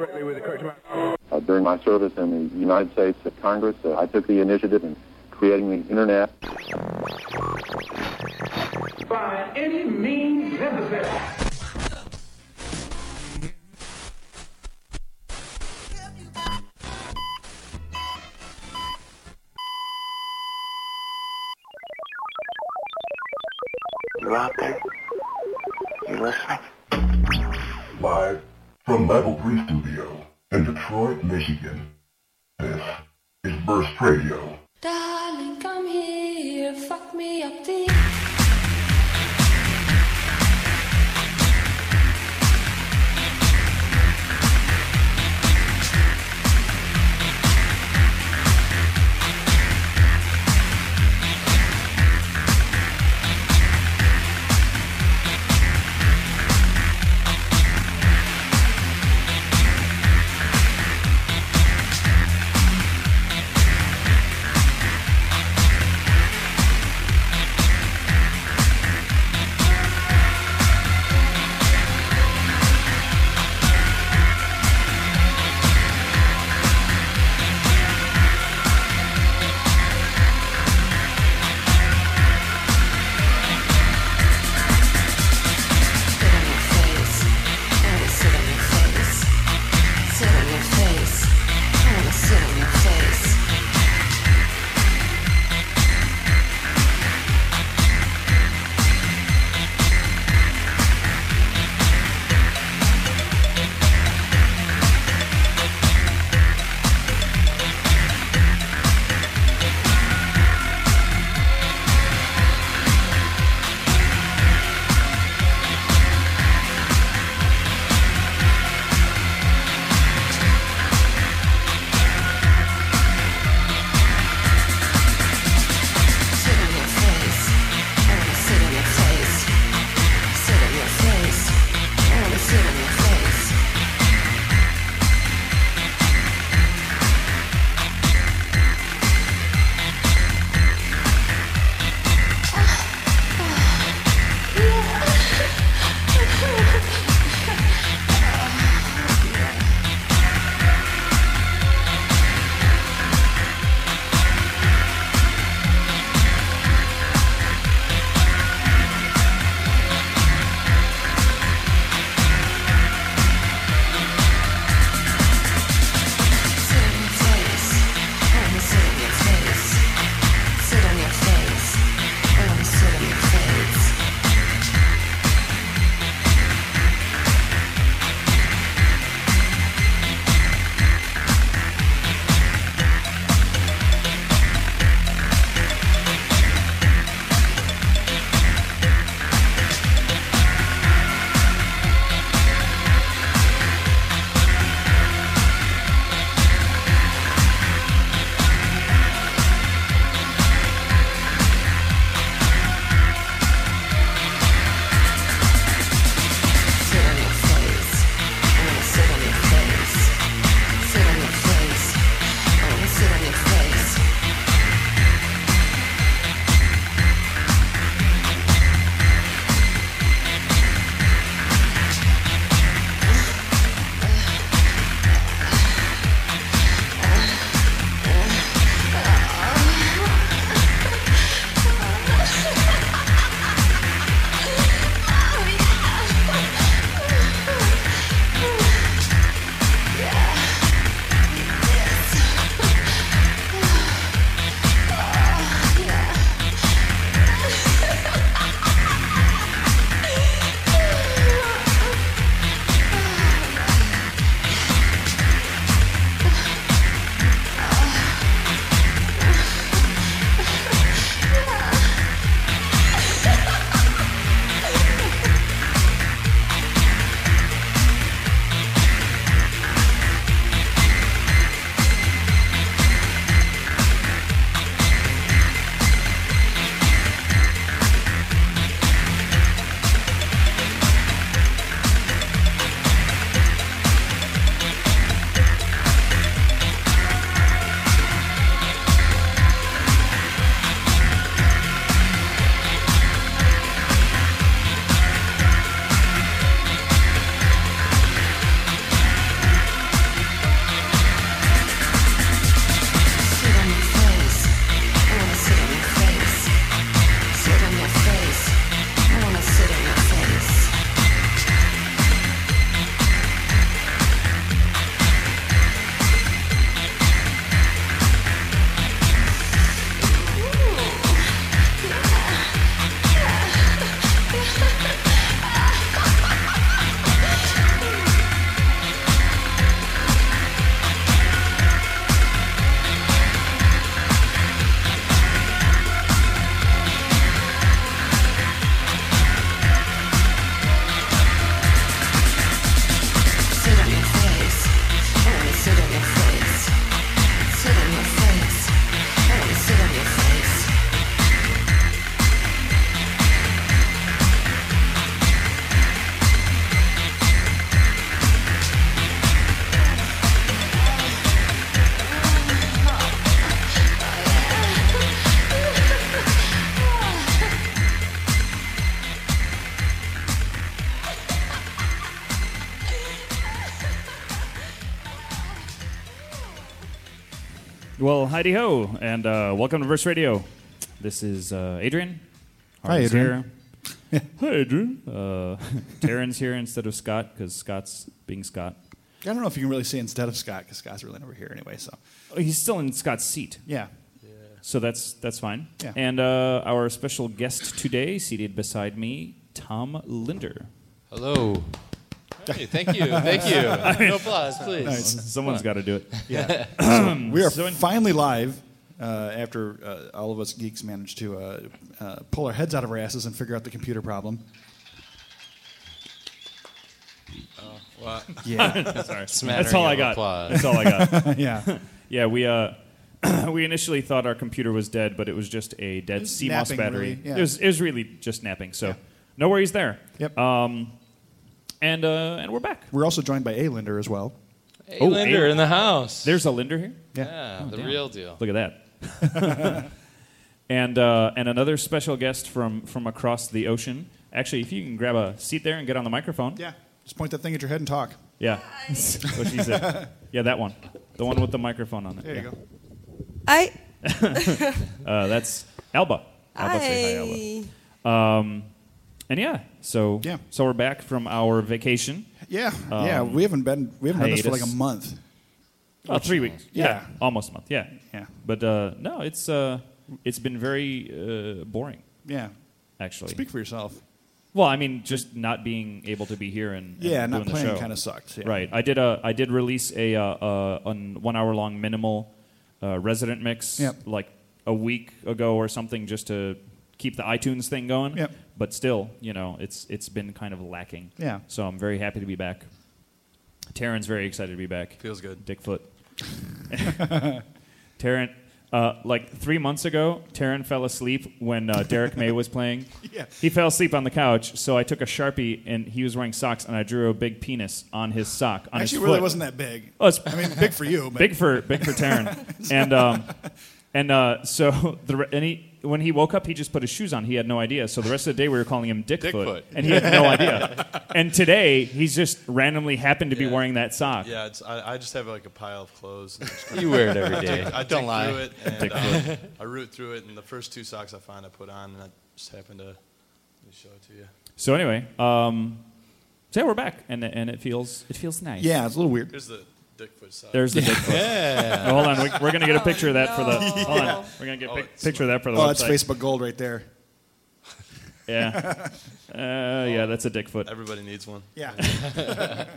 correctly with the correct amount. Uh, during my service in the United States Congress, uh, I took the initiative in creating the Internet. By any means necessary. Heidi ho, and uh, welcome to Burst Radio. This is uh, Adrian. Hi, Adrian. Here. Hi, Adrian. Uh, Taryn's here instead of Scott because Scott's being Scott. I don't know if you can really say instead of Scott because Scott's really never here anyway. So Oh, he's still in Scott's seat, yeah, so that's that's fine. Yeah. And uh, our special guest today, seated beside me, Tom Linder. Hello. Hey, thank you. Thank you. No applause, please. Someone's got to do it. yeah. we are So in- finally live uh, after uh, all of us geeks managed to uh, uh, pull our heads out of our asses and figure out the computer problem. Well, Yeah, Sorry, that's all I got. applause. That's all I got. yeah. Yeah, we uh, we initially thought our computer was dead, but it was just a dead CMOS napping, battery. really, yeah. It was it was really just napping. So Yeah. no worries there. Yep. Um, and uh, and we're back. We're also joined by A. Linder as well. Hey, Oh, Linder hey. in the house. There's a Linder here. yeah, the damn. real deal. Look at that. and uh, and another special guest from from across the ocean. Actually, if you can grab a seat there and get on the microphone. Yeah. Just point that thing at your head and talk. Yeah. What she said. Yeah, that one. The one with the microphone on it. There yeah. you go. I Uh, that's Alba. Alba, say hi, Alba. Um, and yeah, so Yeah. so we're back from our vacation. Yeah, yeah. Um, We haven't been we haven't done this for like a month. Oh, three weeks. Yeah. yeah. almost a month. Yeah, Yeah. But uh, no, it's uh, it's been very uh, boring Yeah. actually. Speak for yourself. well, I mean, just not being able to be here and, and Yeah, not doing the playing show. kind of sucked. Yeah. Right. I did a I did release a uh, uh, one hour long minimal uh, resident mix Yep. like a week ago or something just to keep the iTunes thing going. Yep. But still, you know, it's it's been kind of lacking. Yeah. So I'm very happy to be back. Taryn's very excited to be back. Feels good. Dickfoot. Taryn, uh, like three months ago, Taryn fell asleep when uh, Derrick May was playing. Yeah. He fell asleep on the couch, so I took a sharpie and he was wearing socks, and I drew a big penis on his sock on his Actually, foot. really wasn't that big. Oh, it's I mean, big for you, but big for big for Taryn, and um, and uh, so the re- and he when he woke up, he just put his shoes on. He had no idea. So the rest of the day, we were calling him Dickfoot, Dickfoot. and he had no idea. And today, he's just randomly happened to be Yeah. wearing that sock. Yeah, it's, I, I just have like a pile of clothes. And just You wear it every day. I Don't dig lie. through it and uh, I root through it, and the first two socks I find, I put on, and I just happen to show it to you. So anyway, um, so yeah, we're back, and and it feels it feels nice. yeah, it's a little weird. Here's the Dickfoot sock. There's the Dickfoot. Yeah. Oh, hold on, we, we're gonna get a picture of that for the. Hold on, we're gonna get a Oh, pic- it's picture of that for the Oh, website. that's Facebook Gold right there. Yeah. Uh, yeah, that's a Dickfoot. Everybody needs one. Yeah,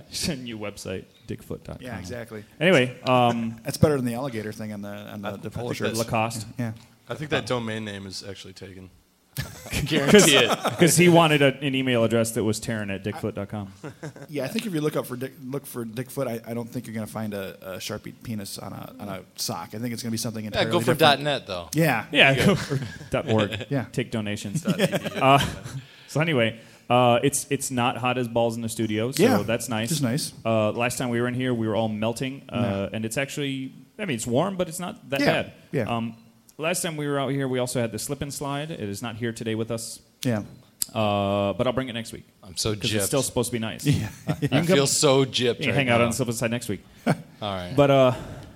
It's a new website, dickfoot.com. yeah, exactly. Anyway, um, That's better than the alligator thing on the on the, I- the I polo shirts. Lacoste. Yeah, I think that domain name is actually taken. Guarantee it. Because he wanted a, an email address that was Taryn at dickfoot.com. yeah. I think if you look up for Dick, look for Dickfoot, I, I don't think you're going to find a, a sharpie penis on a on a sock. I think it's going to be something Yeah, entirely go for different. .net though. Yeah, Yeah, go for dot .org. Yeah. Take donations. .edu. Uh, so anyway, uh, it's it's not hot as balls in the studio, so Yeah, that's nice. which is nice. Uh, last time we were in here, we were all melting, uh, Yeah. and it's actually, I mean, it's warm, but it's not that Yeah, bad. yeah. Um, last time we were out here, we also had the slip and slide. It is not here today with us, yeah. uh, but I'll bring it next week I'm so because gypped. it's still supposed to be nice. Yeah. You I can feel so gypped. you can right hang out now. on the slip and slide next week. All right. But uh,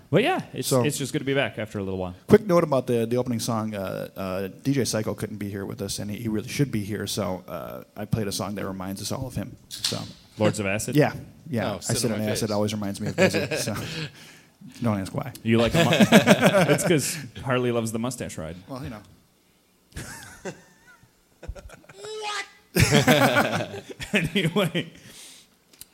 but yeah, it's So- it's just good to be back after a little while. Quick note about the, the opening song. Uh, uh, DJ Psycho couldn't be here with us, and he, he really should be here. So uh, I played a song that reminds us all of him. So Lords of Acid. yeah, yeah. Oh, I sit sit on on acid face. always reminds me of Blizzard. so don't ask why. You like a mu- It's because Harley loves the mustache ride. Well, you know. anyway.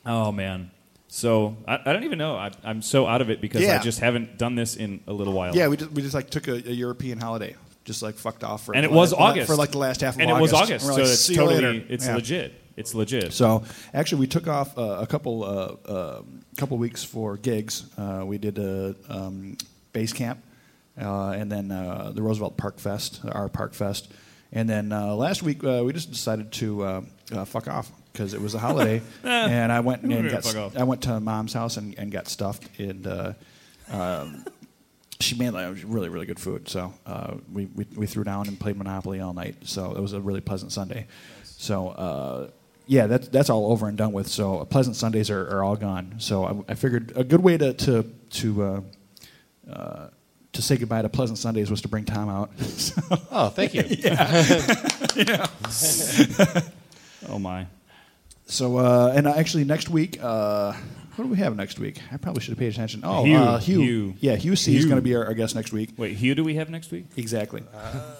Oh man. So I, I don't even know. I, I'm so out of it because I Yeah. just haven't done this in a little while. Yeah, we just, we just like took a, a European holiday, just like fucked off for and it for was like- August for like the last half of and August. it was August, We're so like, it's "See you totally later." it's Yeah. legit. It's legit. So actually, we took off uh, a couple uh, uh, couple weeks for gigs. Uh, we did a um, base camp, uh, and then uh, the Roosevelt Park Fest, our Park Fest, and then uh, last week uh, we just decided to uh, uh, fuck off because it was a holiday, and I went and got gonna fuck off. I went to mom's house and, and got stuffed and. Uh, um, she made like really really good food, so uh, we, we we threw down and played Monopoly all night. So it was a really pleasant Sunday. So uh, yeah, that's that's all over and done with. So uh, pleasant Sundays are, are all gone. So I, I figured a good way to to to uh, uh, to say goodbye to Pleasant Sundays was to bring Tom out. So- Oh, thank you. Yeah. Oh my. So, uh, and actually, next week, uh, what do we have next week? I probably should have paid attention. Oh, Hugh. uh, Hugh. Hugh. Yeah, Hugh C is going to be our, our guest next week. Wait, Hugh, do we have next week? Exactly.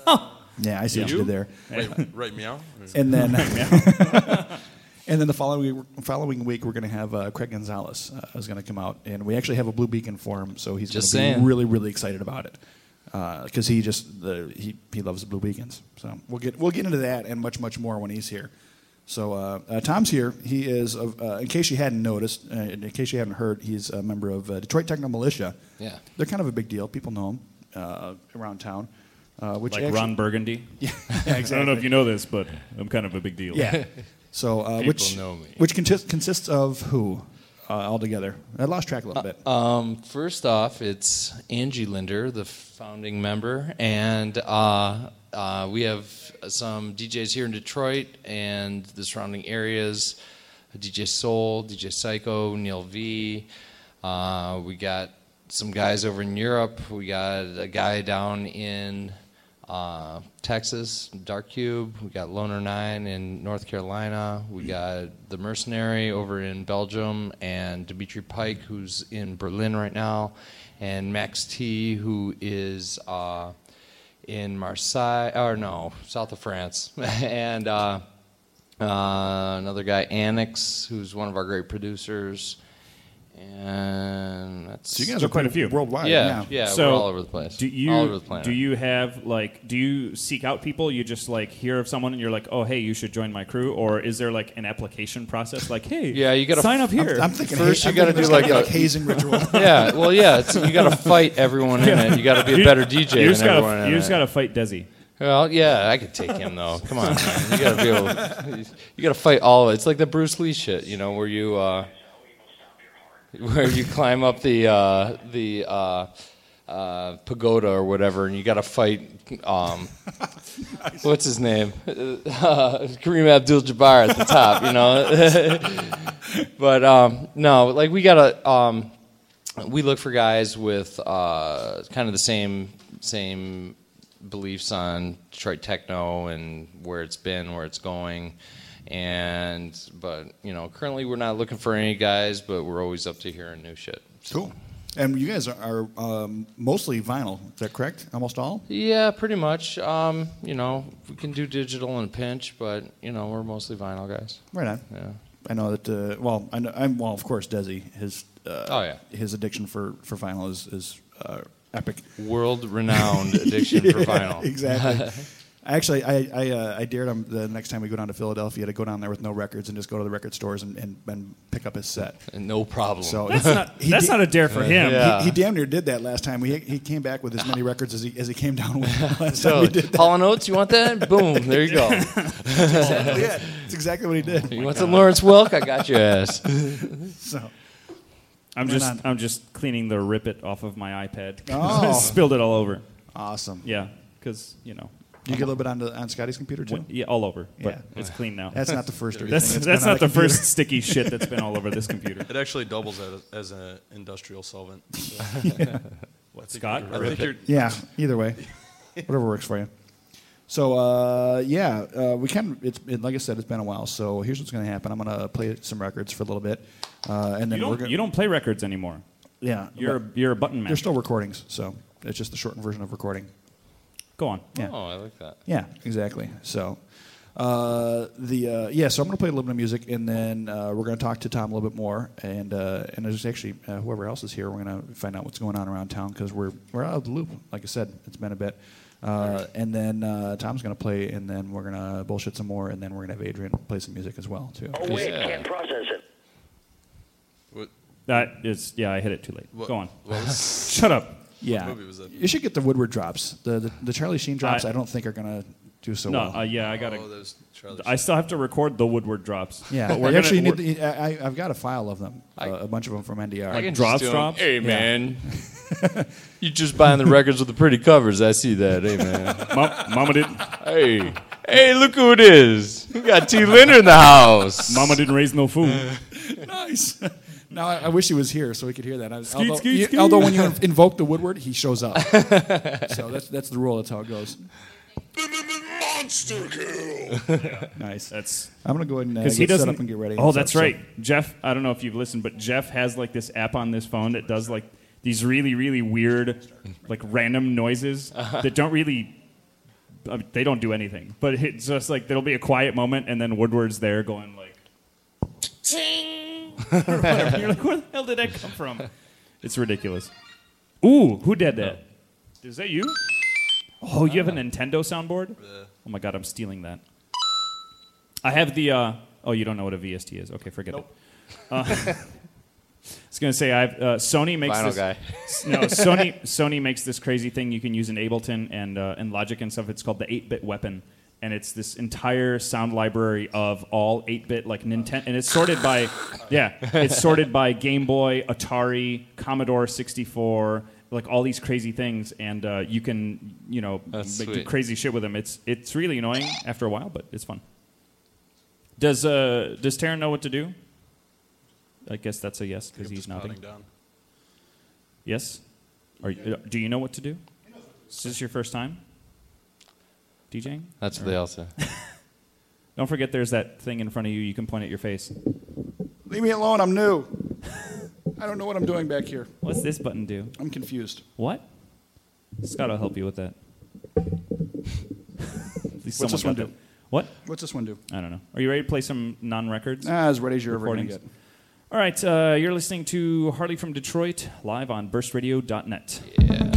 oh. yeah, I see what you You? did there. Wait, right meow? And then, and then the following following week, we're going to have uh, Craig Gonzalez uh, is going to come out, and we actually have a blue beacon for him, so he's Just to be really, really excited about it because he just the, he he loves the blue beacons. So we'll get we'll get into that and much much more when he's here. So uh, uh, Tom's here. He is, uh, uh, in case you hadn't noticed, uh, in case you haven't heard, he's a member of uh, Detroit Techno Militia. Yeah. they're kind of a big deal. People know him uh, around town. Uh, which Like actually- Ron Burgundy? Yeah, exactly. I don't know if you know this, but I'm kind of a big deal. Yeah. So uh, People which know me. which conti- consists of who uh, altogether? I lost track a little bit. Um, first off, it's Angie Linder, the founding member, and uh, uh, we have some DJs here in Detroit and the surrounding areas. DJ Soul, DJ Psycho, Neil V. Uh, we got some guys over in Europe. We got a guy down in uh, Texas, Dark Cube. We got Loner Nine in North Carolina. We got the Mercenary over in Belgium, and Dimitri Pike, who's in Berlin right now, and Max T, who is uh, in Marseille, or no, south of France, and uh, uh, another guy, Annex, who's one of our great producers. And that's so you guys are quite a few. worldwide. yeah, yeah, So, we're all over the place. Do you all over the planet. do you have like do you seek out people? You just like hear of someone and you're like, oh hey, you should join my crew, or is there like an application process? Like, hey, Yeah, you gotta sign up here. I'm thinking First ha- you gotta do there's like a- be hazing ritual. yeah, well, yeah, it's, you got to fight everyone in it. You got to be a better DJ you just than gotta everyone in you just gotta fight Desi. Well, yeah, I could take him though. Come on, man. you got to be able. You got to fight all of it. It's like the Bruce Lee shit, you know, where you uh, where you climb up the uh, the uh, uh, pagoda or whatever, and you got to fight. Um, what's his name? Uh, Kareem Abdul-Jabbar at the top, you know. but um, no, like we gotta. Um, we look for guys with uh, kind of the same same beliefs on Detroit techno and where it's been, where it's going. And but you know, currently we're not looking for any guys, but we're always up to hearing new shit. cool. And you guys are, are um, mostly vinyl. Is that correct? Almost all. Yeah, pretty much. Um, you know, we can do digital in a pinch, but you know, we're mostly vinyl guys. Right on. Yeah. I know that. Uh, well, I know, I'm well. Of course, Desi. His. Uh, Oh, yeah. His addiction for for vinyl is is uh, epic. World renowned addiction for vinyl. exactly. Actually, I I, uh, I dared him the next time we go down to Philadelphia to go down there with no records and just go to the record stores and, and, and pick up his set. And no problem. So That's not that's did- not a dare for him. Yeah. He, he damn near did that last time. He, he came back with as many records as he, as he came down with last time so, we did that. Hall and Oates, you want that? Boom, there you go. yeah, that's exactly what he did. You want some Lawrence Welk? I got your ass. So, I'm Right just on. I'm just cleaning the rip it off of my iPad. Oh. Spilled it all over. awesome. Yeah, because you know, You get a little bit on, the, on Scotty's computer too? yeah, all over. But Yeah. it's clean now. That's not the first dirty that's that's that's been on not the a computer. first sticky shit that's been all over this computer. It actually doubles as, as an industrial solvent. So What, Scott? I think you're, Yeah, either way, whatever works for you. So uh, yeah, uh, we can. It's it, like I said, it's been a while. So here's what's going to happen. I'm going to play some records for a little bit, uh, and then You we're don't, going. you don't play records anymore. Yeah, You're a, you're a button man. they're still recordings, so it's just the shortened version of recording. Go on. Yeah. Oh, I like that. Yeah, exactly. So, uh, the uh, yeah, so I'm going to play a little bit of music, and then uh, we're going to talk to Tom a little bit more, and uh, and there's actually uh, whoever else is here, we're going to find out what's going on around town because we're we're out of the loop. Like I said, it's been a bit, uh, and then uh, Tom's going to play, and then we're going to bullshit some more, and then we're going to have Adrian play some music as well too. Oh, wait, Yeah. can't process it. what, That is yeah. I hit it too late. what, Go on. Shut up. Yeah, movie was that? you should get the Woodward drops. The the, the Charlie Sheen drops. I- I, don't think are going to do so no. well. Uh, yeah. I gotta. oh, those Charlie I still have to record the Woodward drops. yeah, But we're I gonna- actually need. we're- The, I, I- I've got a file of them, uh, a bunch of them from NDR. I can drops, just do 'em. drops? Hey, Yeah. man. you just buying the records with the pretty covers. I see that. Hey, man. Mom- Mama didn't. Hey. Hey, look who it is. We got T. Linder in the house. Mama didn't raise no food. nice. Now I, I wish he was here so he could hear that. I, Skeet, although, skeet, you- skeet. although when you invoke the Woodward, he shows up. so that's that's the rule. That's how it goes. Monster kill. Nice. That's I'm gonna go ahead and uh, because get he doesn't set up and get ready. Oh, that's so- right, Jeff. I don't know if you've listened, but Jeff has like this app on this phone that does like these really, really weird, like random noises that don't really. I mean, they don't do anything, but it's just like there'll be a quiet moment, and then Woodward's there going like, "Ting," or whatever. You're like, where the hell did that come from? It's ridiculous. Ooh, who did that? Is that you? Oh, you have a Nintendo soundboard? Oh my god, I'm stealing that. I have the. Uh, oh, you don't know what a VST is? Okay, forget it. Uh, I was gonna say I have uh, Sony makes Vinyl this. guy. no, Sony Sony makes this crazy thing you can use in Ableton and uh, and Logic and stuff. It's called the 8-bit weapon, and it's this entire sound library of all 8-bit like Nintendo, and it's sorted by yeah, it's sorted by Game Boy, Atari, Commodore 64, like all these crazy things, and uh, you can you know That's make, do sweet. crazy shit with them. It's it's really annoying after a while, but it's fun. Does uh does Taryn know what to do? I guess that's a yes because he's Just nodding. nodding down. Yes? Are you, do you know what to do? Is this your first time? DJing? That's what they all say. Don't forget there's that thing in front of you you can point at your face. Leave me alone. I'm new. I don't know what I'm doing back here. What's this button do? I'm confused. What? Scott will help you with that. What's this one do? What? What's this one do? I don't know. Are you ready to play some non-records? Ah, as ready as you're ever gonna get. All right, uh, you're listening to Harley from Detroit live on burstradio.net. Yeah.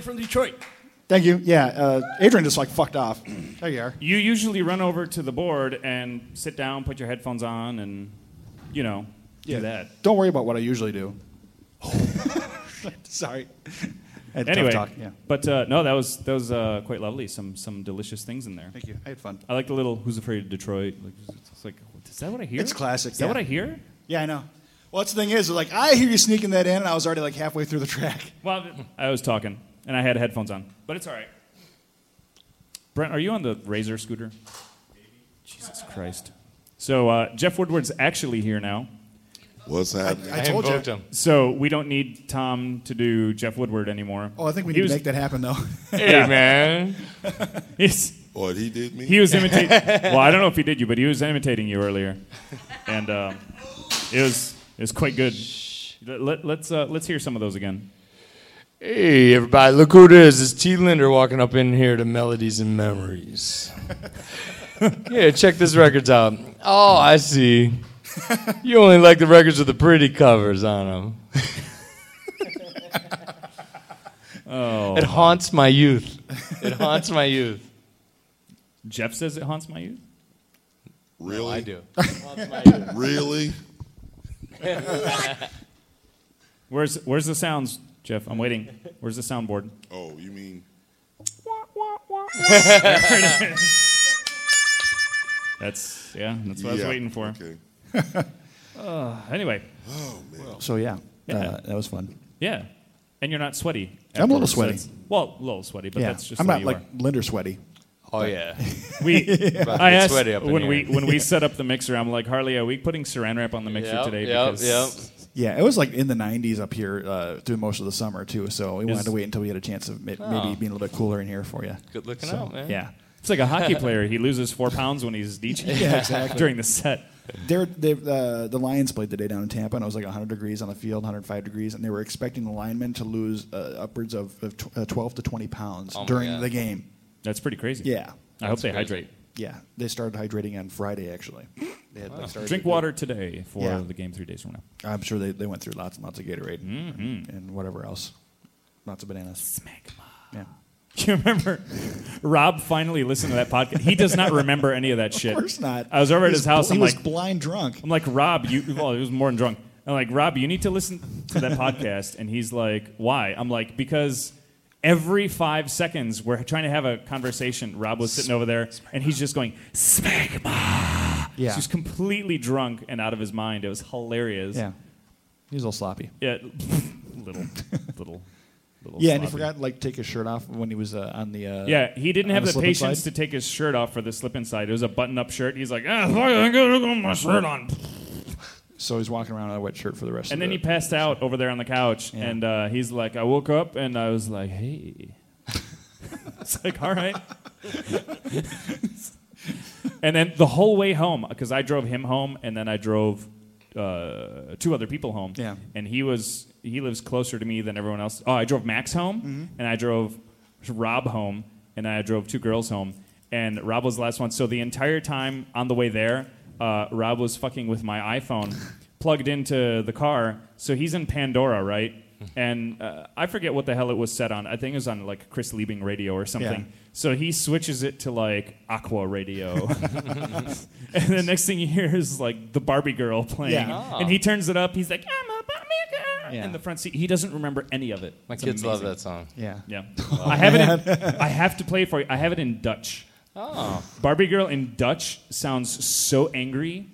Harley from Detroit. Thank you. Yeah, uh, Adrian just like fucked off. There you are. You usually run over to the board and sit down, put your headphones on, and you know do that. Don't worry about what I usually do. Sorry. I had a tough Anyway, talk, yeah. but uh, no, that was that was uh, quite lovely. Some some delicious things in there. Thank you. I had fun. I like the little "Who's Afraid of Detroit." Like, it's like, is that what I hear? It's classic, Is that yeah. what I hear? Yeah, I know. Well, that's the thing is, like, I hear you sneaking that in, and I was already like halfway through the track. Well, I was talking and I had headphones on, but it's all right. Brent, are you on the Razor scooter? Jesus Christ. So uh, Jeff Woodward's actually here now. what's happening? I told you. invoked him. So we don't need Tom to do Jeff Woodward anymore. Oh, I think we He need was- to make that happen, though. Hey, man. He's, What he did me? he was imitating. well, I don't know if he did you, but he was imitating you earlier, and um, it was it was quite good. Let, let's uh, let's hear some of those again. Hey, everybody, look who it is. It's T. Linder walking up in here to Melodies and Memories. yeah, check this records out. Oh, I see. You only like the records with the pretty covers on them. Oh, It haunts my youth. It haunts my youth. Jeff says it haunts my youth. really? I do. It haunts my youth. Really? Where's where's the sounds, Jeff? I'm waiting. Where's the soundboard? Oh, you mean That's yeah. That's what I was Yeah, waiting for. Okay. Anyway, Oh man. so, yeah, Yeah. Uh, that was fun. yeah. And you're not sweaty. I'm a little afterwards, so sweaty. that's- Well, a little sweaty, but yeah. that's just I'm the way not you like are. Linder sweaty. Oh, yeah. We, About to I get asked sweaty up in when here. we when we set up the mixer. I'm like, Harley, are we putting Saran wrap on the mixer Yep, today? yep, because yep. Yeah, it was like in the 90s up here uh, through most of the summer, too. So we Is- wanted to wait until we had a chance of ma- maybe being a little bit cooler in here for you. Good looking So, out, man. Yeah. it's like a hockey player. He loses four pounds when he's DJing Yeah, exactly. during the set. They're, they uh, the Lions played today down in Tampa, and it was like 100 degrees on the field, 105 degrees, and they were expecting the linemen to lose uh, upwards of, of tw- uh, 12 to 20 pounds Oh my during God. the game. That's pretty crazy. Yeah. I hope they crazy. hydrate. Yeah, they started hydrating on Friday, actually. They had, like, started Drink to- water today for Yeah. the game three days from now. I'm sure they, they went through lots and lots of Gatorade Mm-hmm. and, and whatever else. Lots of bananas. Yeah. You remember Rob finally listened to that podcast? He does not remember any of that shit. Of course not. I was over at his house. He I'm was like, blind drunk. I'm like, Rob, you well, he was more than drunk. I'm like, Rob, you need to listen to that podcast. And he's like, Why? I'm like, because every five seconds we're trying to have a conversation. Rob was sitting over there and he's just going, Smegma. Yeah. He was completely drunk and out of his mind. It was hilarious. Yeah. He was a little sloppy. Yeah. little, little, little. Yeah, and he sloppy. forgot like take his shirt off when he was uh, on the. Uh, Yeah, he didn't have the slip patience slide. to take his shirt off for the Slip 'N Slide. It was a button-up shirt. He's like, ah, fuck, I gotta go with my shirt on. So he's walking around in a wet shirt for the rest. And of then the, he passed out over there on the couch, Yeah. and uh, he's like, I woke up and I was like, hey. it's like, all right. And then the whole way home, because I drove him home, and then I drove uh, two other people home. Yeah. And he was he lives closer to me than everyone else. Oh, I drove Max home, Mm-hmm. and I drove Rob home, and I drove two girls home, and Rob was the last one. So the entire time on the way there, uh, Rob was fucking with my iPhone plugged into the car. So he's in Pandora, right? And uh, I forget what the hell it was set on. I think it was on like Chris Liebing radio or something. Yeah. So he switches it to like Aqua radio. and the next thing you hear is like the Barbie girl playing. Yeah. And he turns it up. He's like, I'm a Barbie girl Yeah. in the front seat. He doesn't remember any of it. My It's kids love that song. Yeah. Yeah. Oh, I have it in, I have to play it for you. I have it in Dutch. Oh. Barbie girl in Dutch sounds so angry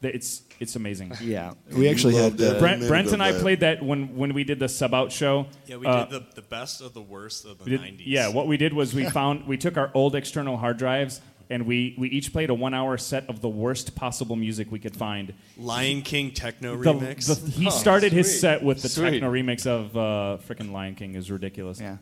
that it's it's amazing. Yeah. We actually had. that. Uh, Brent, Brent and I that. played that when, when we did the sub out show. Yeah, we Uh, did the, the best of the worst of the did- 90s. Yeah, what we did was we found we took our old external hard drives and we, we each played a one hour set of the worst possible music we could find. Lion King techno The- remix. the- he Oh, started his set with the Sweet. techno remix of uh, freaking Lion King is ridiculous. yeah.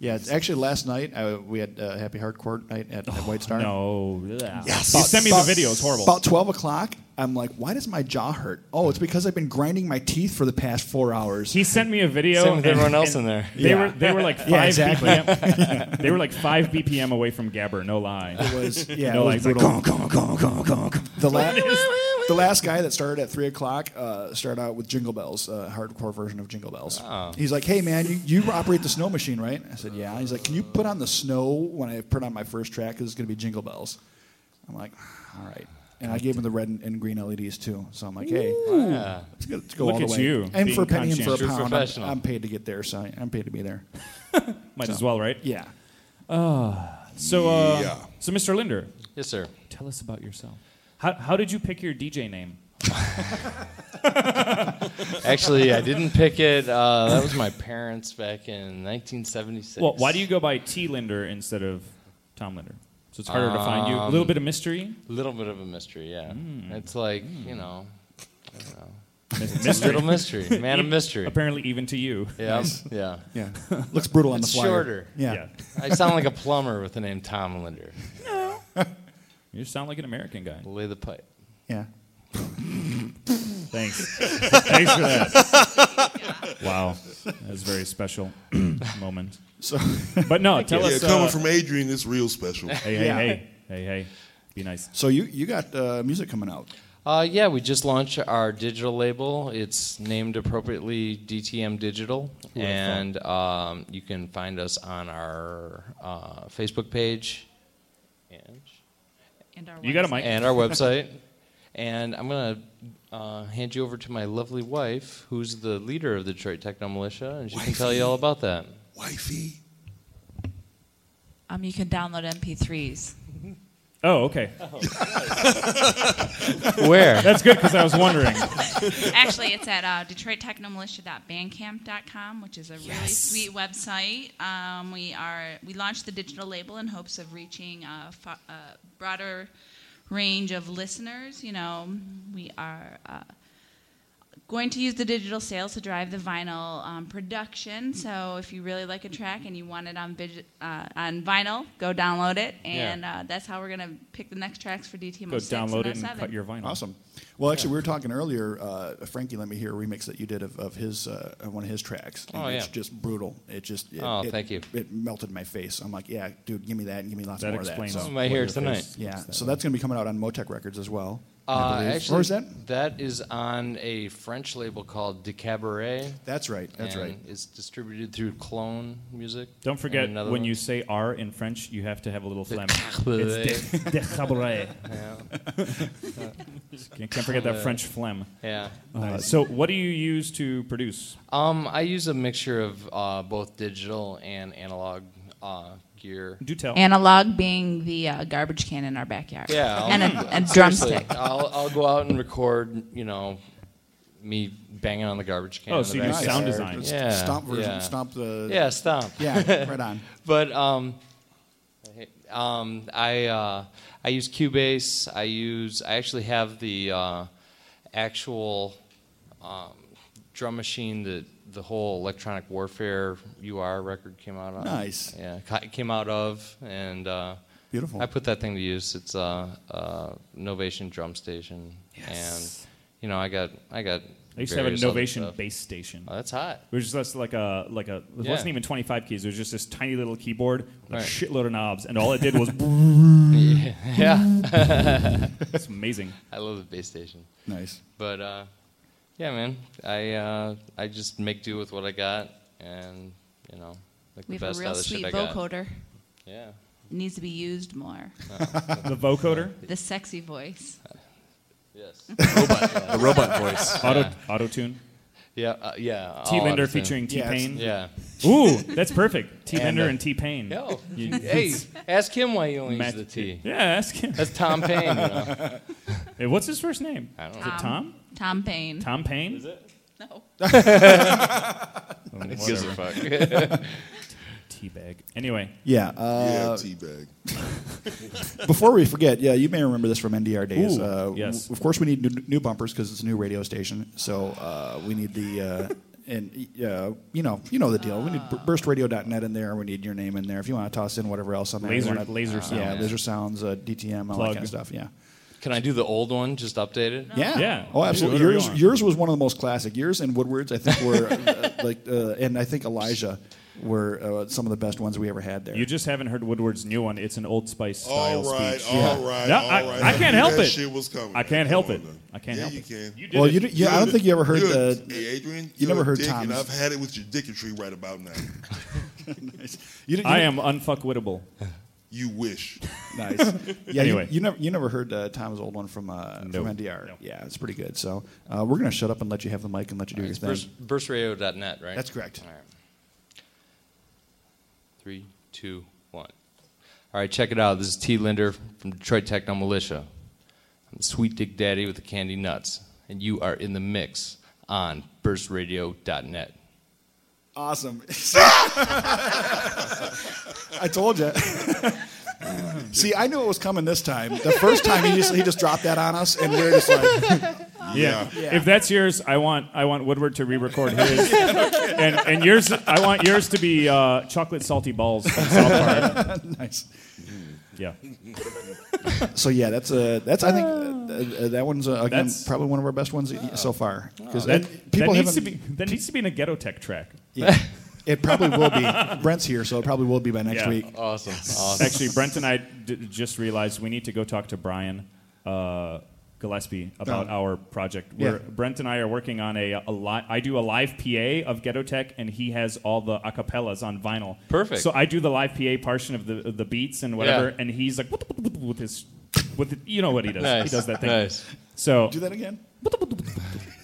Yeah. It's actually last night uh, we had uh, Happy Hardcore night at, at White Star. No. Yes. You sent me About- the video. It's horrible. About 12 o'clock, I'm like, why does my jaw hurt? Oh, it's because I've been grinding my teeth for the past four hours. He sent me a video. Same with and- everyone else in there. They Yeah. were they were like five Yeah, exactly. BPM. they were like five BPM away from Gabber. No lie. It was, yeah, no it lie. was It's like, brutal. "Gong, gong, gong, gong, gong, gong." The la- the last guy that started at three o'clock uh, started out with Jingle Bells, uh, hardcore version of Jingle Bells. Oh. He's like, "Hey man, you, you operate the snow machine, right?" I said, "Yeah." He's like, "Can you put on the snow when I put on my first track? Because it's going to be Jingle Bells." I'm like, "All right." And I gave him the red and, and green LEDs too. So I'm like, "Hey, Yeah. let's go, let's go Look all the at way." you, and for a penny and for a pound, I'm, I'm paid to get there. So I'm paid to be there. Might So- as well, right? Yeah. So, uh, Yeah. so Mr. Linder, Yes, sir. tell us about yourself. How, how did you pick your DJ name? Actually, I didn't pick it. Uh, that was my parents back in 1976. Well, why do you go by T. Linder instead of Tom Linder? So it's harder to find you. A little Um, bit of mystery. A little bit of a mystery, yeah. It's like you know, I don't know. Mys- It's a little mystery, man of mystery. Apparently, even to you. Yeah, yeah. Yeah. Looks brutal on It's the flyer. shorter. Yeah. I sound like a plumber with the name Tom Linder. You sound like an American guy. Lay the pipe. Yeah. Thanks. Thanks for that. Wow, that was a very special moment. So But no, tell Yeah, us. coming uh, from Adrian, it's real special. hey, hey, Yeah. hey, hey, hey, be nice. So you you got uh, music coming out. Uh, yeah, we just launched our digital label. It's named appropriately DTM Digital, and um, you can find us on our uh, Facebook page and, And our You got a website. mic. and our website. And I'm going to uh, hand you over to my lovely wife, who's the leader of the Detroit Techno Militia, and she can tell you all about that. Wifey. Um, you can download MP3s. Oh, okay. Where? That's good because I was wondering. Actually, it's at uh, DetroitTechnoMilitia.bandcamp.com, which is a really sweet website. Um, we are we launched the digital label in hopes of reaching a, fa- a broader range of listeners. You know, we are. Uh, Going to use the digital sales to drive the vinyl um, production. So if you really like a track and you want it on vigi- uh, on vinyl, go download it, and uh, that's how we're gonna pick the next tracks for DTM. Go 06 download it and 07. cut your vinyl. Awesome. Well, actually, we were talking earlier. Uh, Frankie let me hear a remix that you did of, of his uh, one of his tracks. And Oh, It's yeah. just brutal. It just it, Oh, it- thank you. It melted my face. I'm like, yeah, dude, give me that and give me lots That more explains. of that. That So, My hair tonight. face yeah, so that's going to be coming out on Motec Records as well. I Uh, actually, or is that? that is on a French label called De Cabaret. That's right. That's and right. It's distributed through Clone Music. Don't forget when one. you say R in French, you have to have a little phlegm. It's de, de cabaret. Yeah. Can't can't forget that French phlegm. yeah. Uh, so, what do you use to produce? Um, I use a mixture of uh, both digital and analog uh, gear. Do tell. Analog being the uh, garbage can in our backyard. Yeah, I'll- and a, a drumstick. I'll, I'll go out and record, you know, me banging on the garbage can. Oh, so you do sound yard. design. Yeah, Stomp version. yeah. Stomp the. Yeah, stomp. Yeah, right on. But um, um, I uh, I use Cubase. I use. I actually have the uh, actual um, drum machine that the whole Electronic Warfare UR record came out of. Nice. Yeah, it came out of, and uh, Beautiful. I put that thing to use. It's a, a Novation drum station, and you know I got I got. I used to have a Novation stuff. bass station. Oh, that's hot. It was just like a like a. It Yeah. wasn't even 25 keys. It was just this tiny little keyboard with Right. a shitload of knobs, and all it did was. yeah. it's amazing. I love the bass station. Nice. But uh, yeah, man, I uh, I just make do with what I got, and you know, make We the have best a out real of the sweet shit I got. vocoder. Yeah. It needs to be used more. The vocoder, The sexy voice. Yes. The robot voice. auto auto tune. Yeah. Uh, yeah. T all Linder everything. featuring T Pain. Yeah. Ooh, that's perfect. T And, uh, and T Pain. Yo. You- hey, ask him why he only Matt- uses the T. Yeah, ask him. That's Tom Payne. You know? Hey, what's his first name? I don't Is know. it Tom? Tom Payne. Tom Payne? Is it? No. Oh, Who gives a whatever. fuck? Teabag. Anyway, Yeah. yeah, Uh, teabag. Before we forget, yeah, you may remember this from NDR days. Ooh, uh, yes. w- Of course, we need new, new bumpers because it's a new radio station. So uh, we need the uh, and uh, you know you know the deal. We need b- burstradio.net in there. We need your name in there. If you want to toss in whatever else on there. Laser- wanna- laser yeah, sounds. laser sounds, uh, DTM, all Plug. that kind of stuff. Yeah. Can I do the old one, just updated? Yeah. Yeah. Oh, absolutely. Do whatever you Yours, yours was one of the most classic. Yours and Woodward's, I think, were uh, like, uh, and I think Elijah. Were uh, some of the best ones we ever had there. You just haven't heard Woodward's new one. It's an Old Spice style All right, speech. all right, No, all I, right. I knew can't help that it. shit was coming. I can't help it. now. I can't Yeah, help you it. can. You did well, it. you, d- yeah, I don't think you ever heard You're- the. Hey, Adrian, you never a heard dick, and Tom's. I've had it with your dicketry right about now. You, d- you I d- am unfuckwittable. You wish. Nice. Yeah. Anyway. you, you never you never heard uh, Tom's old one from uh, No. from NDR. No. Yeah, it's pretty good. So uh, we're gonna shut up and let you have the mic and let you do your It's thing. burst, burstradio.net, right? That's correct. All right. Three, two, one. All right, check it out. This is T. Linder from Detroit Techno Militia. I'm the Sweet Dick Daddy with the Candy Nuts, and you are in the mix on burstradio.net. Awesome. I told you. See, I knew it was coming this time. The first time he just he just dropped that on us, and we are just like, Yeah. Yeah. If that's yours, I want I want Woodward to re-record his, and and yours I want yours to be uh, chocolate salty balls from South Park. nice. Yeah. So yeah, that's a that's I think uh, uh, that one's uh, again That's- probably one of our best ones so far because That, people that needs to haven't. be that needs to be in a ghetto tech track. Yeah, it probably will be. Brent's here, so it probably will be by next Yeah. week. Awesome. Awesome. Actually, Brent and I d- just realized we need to go talk to Brian uh, Gillespie about Oh. our project. Yeah. We're, Brent and I are working on a, a li- I do a live PA of Ghetto Tech, and he has all the acapellas on vinyl. Perfect. So I do the live PA portion of the of the beats and whatever, Yeah. and he's like with his with the, you know what he does. Nice. He does that thing. Nice. So Do that again.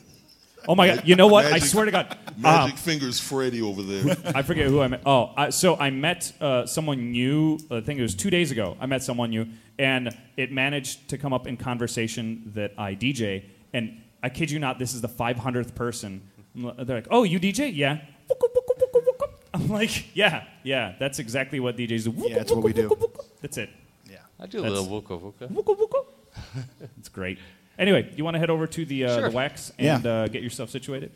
oh my god, you know what? I swear to God, Magic um, fingers Freddy over there. I forget who I met. Oh, I, so I met uh, someone new. I think it was two days ago. I met someone new, and it managed to come up in conversation that I DJ. And I kid you not, this is the 500th person. They're like, "Oh, you DJ? Yeah." I'm like, "Yeah, yeah. That's exactly what DJs do. Yeah, that's what we do. That's it. Yeah. I do a That's- little wuka wuka. Wuka wuka. It's great. Anyway, you want to head over to the, uh, Sure. the wax Yeah. and uh, get yourself situated?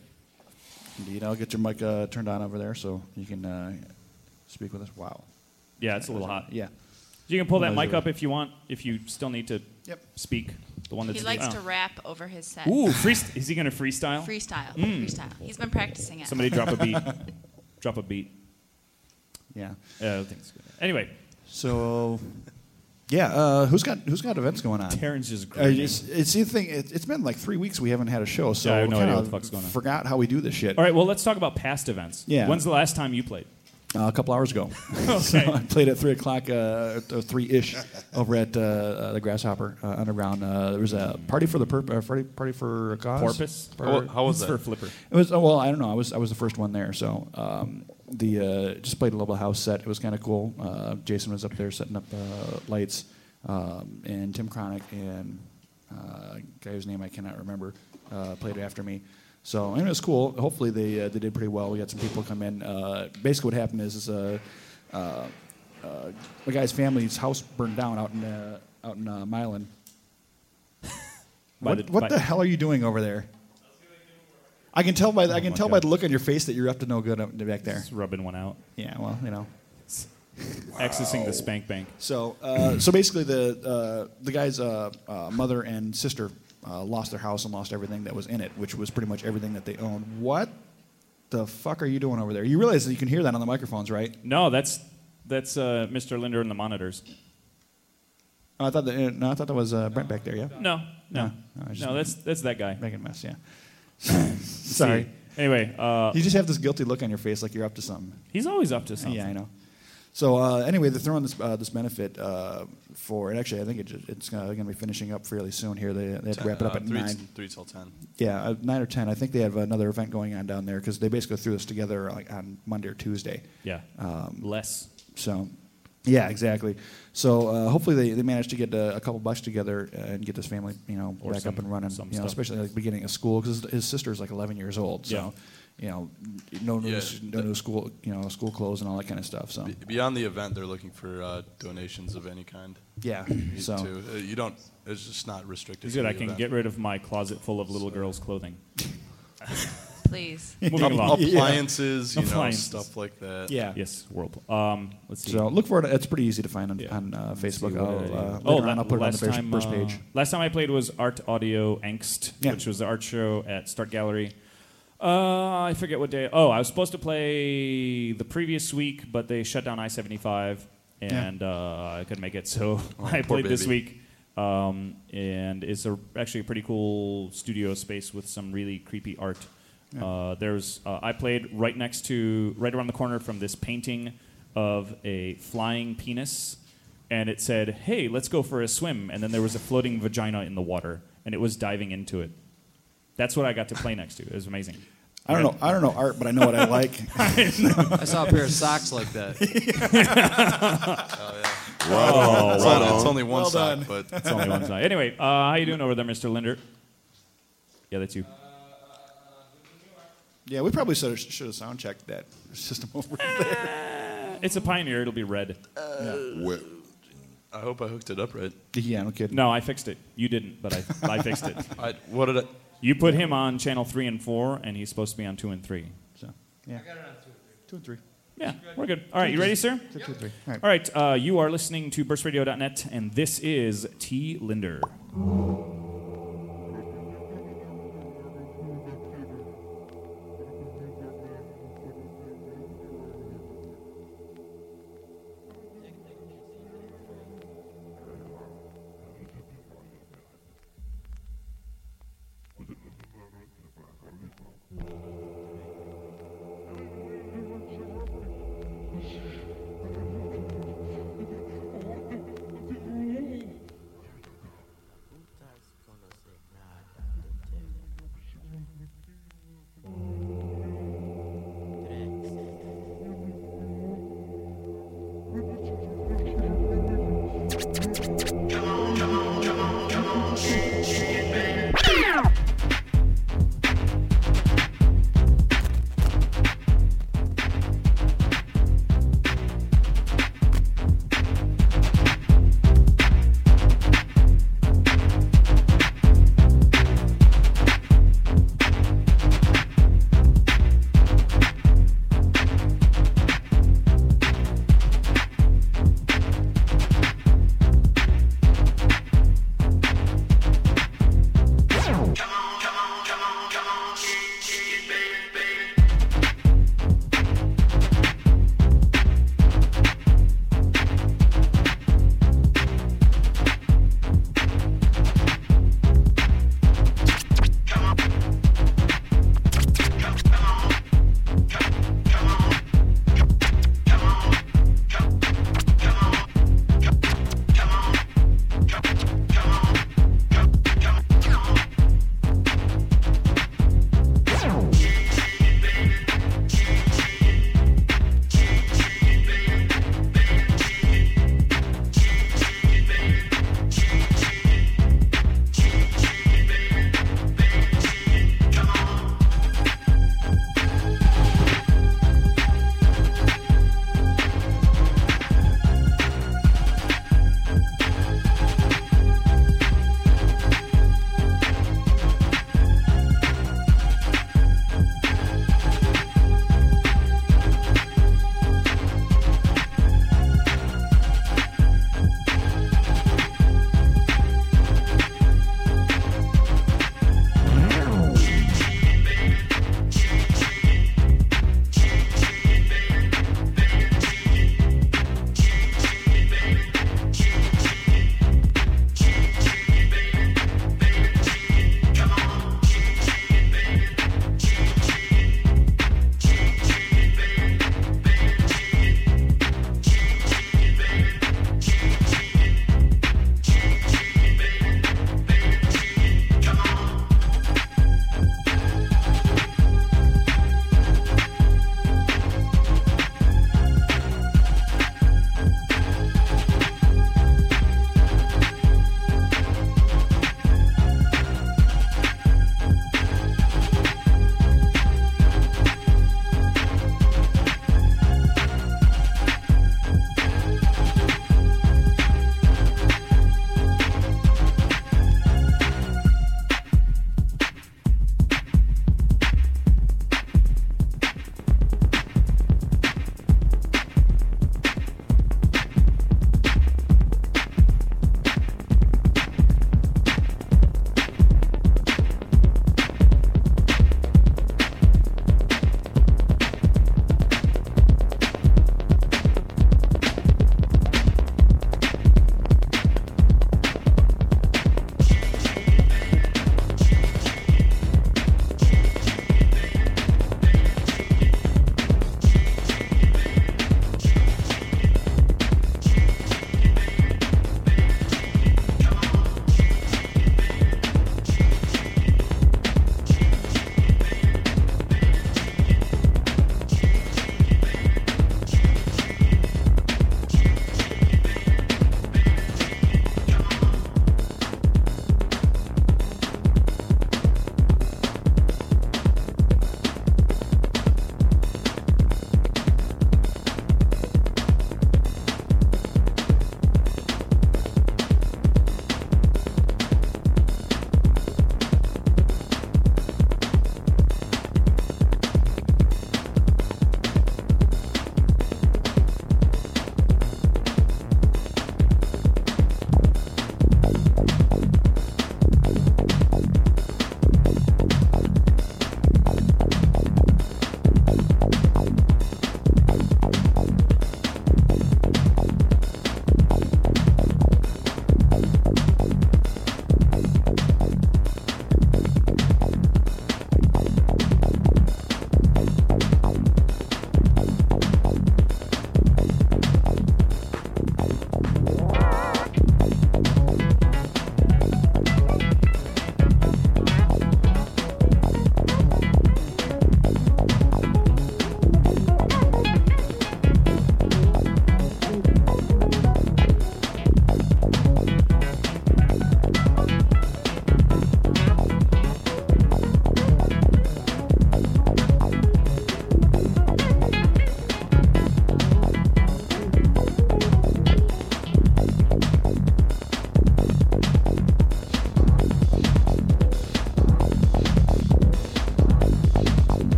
Indeed, I'll get your mic uh, turned on over there so you can uh, speak with us. Wow. Yeah, it's a little hot. Yeah. You can pull that mic up if you want. If you still need to Yep. speak, the one that's He likes oh. to rap over his set. Ooh, freest- is he going to freestyle? Freestyle. Mm. Freestyle. He's been practicing it. Somebody drop a beat. drop a beat. Yeah. Uh, I think it's good. Anyway, So, yeah, uh, who's got who's got events going on? Terrence is Uh, great. it's, it's the thing. It, it's been like three weeks we haven't had a show, so Yeah, I have no idea what the fuck's going on. Forgot how we do this shit. All right, well, let's talk about past events. Yeah. When's the last time you played? Uh, a couple hours ago. Okay. so I played at three o'clock, uh, three ish, over at uh, uh, the Grasshopper uh, Underground. Uh, there was a party for the purp- uh, party, party for a cause. Porpoise? For- How, how was It's that? for Flipper. It was oh, well, I don't know. I was I was the first one there, so um, the uh, just played a little house set. It was kind of cool. Uh, Jason was up there setting up uh, lights, um, and Tim Chronic and uh, a guy whose name I cannot remember uh, played after me. So and it was cool. Hopefully they uh, they did pretty well. We had some people come in. Uh, basically, what happened is, is uh, uh, uh, the guy's family's house burned down out in uh, out in uh, Milan. What, the- what the hell are you doing over there? I can tell by I can my tell by the look on your face that you're up to no good up back there. Just rubbing one out. Yeah, well, you know. Accessing the spank bank. So, uh, so basically, the uh, the guy's uh, uh, mother and sister uh, lost their house and lost everything that was in it, which was pretty much everything that they owned. What the fuck are you doing over there? You realize that you can hear that on the microphones, right? No, that's that's uh, Mr. Linder and the monitors. Oh, I thought that. uh, No, I thought that was uh, Brent back there. Yeah. No, no, No, just- no. That's that's that guy. Making a mess. Yeah. Sorry. See. Anyway, uh, You just have this guilty look on your face, like you're up to something. he's always up to something. Yeah, I know. So uh, anyway, they're throwing this uh, this benefit uh, for, and actually, I think it ju- it's going to be finishing up fairly soon. Here, they, they have to wrap it up Uh, at three, nine. Three till ten. Yeah, uh, nine or ten. I think they have another event going on down there because they basically threw this together like on Monday or Tuesday. Yeah. Um, Less. So, yeah, exactly. So uh, hopefully they, they manage to get uh, a couple bucks together and get this family, you know, Or back some- up and running. some You know, especially like beginning of school because his sister is like 11 years old. So, Yeah. you know, no new, Yeah, no new school, you know, school clothes and all that kind of stuff. So, Beyond the event, they're looking for uh, donations of any kind. yeah. You So, too. Uh, you don't. It's just not restricted. He's to good. the I can event. get rid of my closet full of little girls' clothing. Please. Moving App- along. appliances, you know, stuff like that. yeah. Yes, Whirlpool. Um, let's see. So look for it. It's pretty easy to find on, Yeah. on uh, Facebook. I'll, uh, later oh, on, la- I'll put it on the last first, time, first uh, page. last time I played was Art Audio Angst, Yeah. which was the art show at Start Gallery. Uh, I forget what day. Oh, I was supposed to play the previous week, but they shut down I seventy five, and uh, I couldn't make it. So Oh, I poor played this baby. week, um, and it's a, actually a pretty cool studio space with some really creepy art. Yeah. Uh, there's uh, I played right next to, right around the corner from this painting of a flying penis, and it said, "Hey, let's go for a swim." And then there was a floating vagina in the water, and it was diving into it. That's what I got to play next to. It was amazing. I don't know. I don't know art, but I know what I like. I saw a pair of socks like that. Oh, yeah. Right Oh, on. It's, Right only, it's only one Well sock, done. but It's only one side. Anyway, uh, how you doing over there, Mr. Linder? Yeah, that's you. Yeah, we probably should have, should have sound checked that system over there. It's a Pioneer. It'll be red. Well, I hope I hooked it up right. Yeah, no kidding. No, I fixed it. You didn't, but I, I fixed it. I, what did I? You put him on channel three and four, and he's supposed to be on two and three. So, yeah. Two and three. Yeah, we're good. All right, you ready, sir? Two, two, three. All right. All right, uh, you are listening to burstradio.net, and this is T. Linder.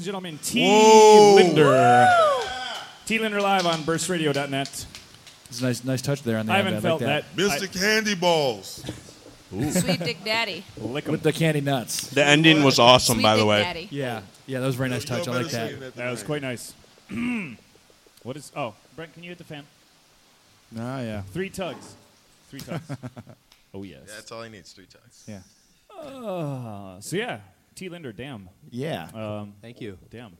And gentlemen, T. Whoa. Linder. T. Linder live on burstradio.net. It's a nice, nice touch there on the I end. haven't like felt that. Mr. Candy Balls. Sweet Dick Daddy. Lick 'em. with the candy nuts. The ending was awesome, Sweet by the Dick way. Daddy. Yeah, yeah, that was a very nice touch. I like better that. sing at the That was quite nice. what is? Oh, Brent, can you hit the fan? Ah, yeah, Three tugs. Three tugs. oh yes. Yeah, that's all he needs. Three tugs. yeah, Uh, so yeah, T. Linder, damn. yeah, Um, Thank you. damn.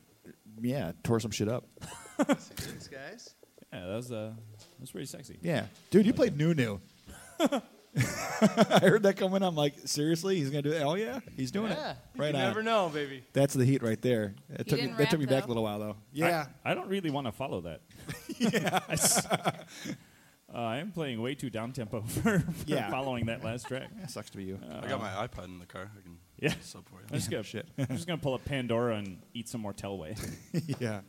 yeah. Tore some shit up. Thanks, guys. Yeah, that was uh, that was pretty sexy. Yeah, dude, you played New New. I heard that coming. I'm like, seriously, he's gonna do it? Oh yeah, he's doing Yeah. it. Right now. you on. never know, baby. That's the heat right there. It took me, didn't that took me back a though? little while though. Yeah, I, I don't really want to follow that. yeah. uh, I am playing way too down tempo for, for Yeah. following that last track. that sucks to be you. I got my iPod in the car. I can Yeah. sub for I'm you. just gonna, shit. I'm just gonna pull up Pandora and eat some more Telway. yeah,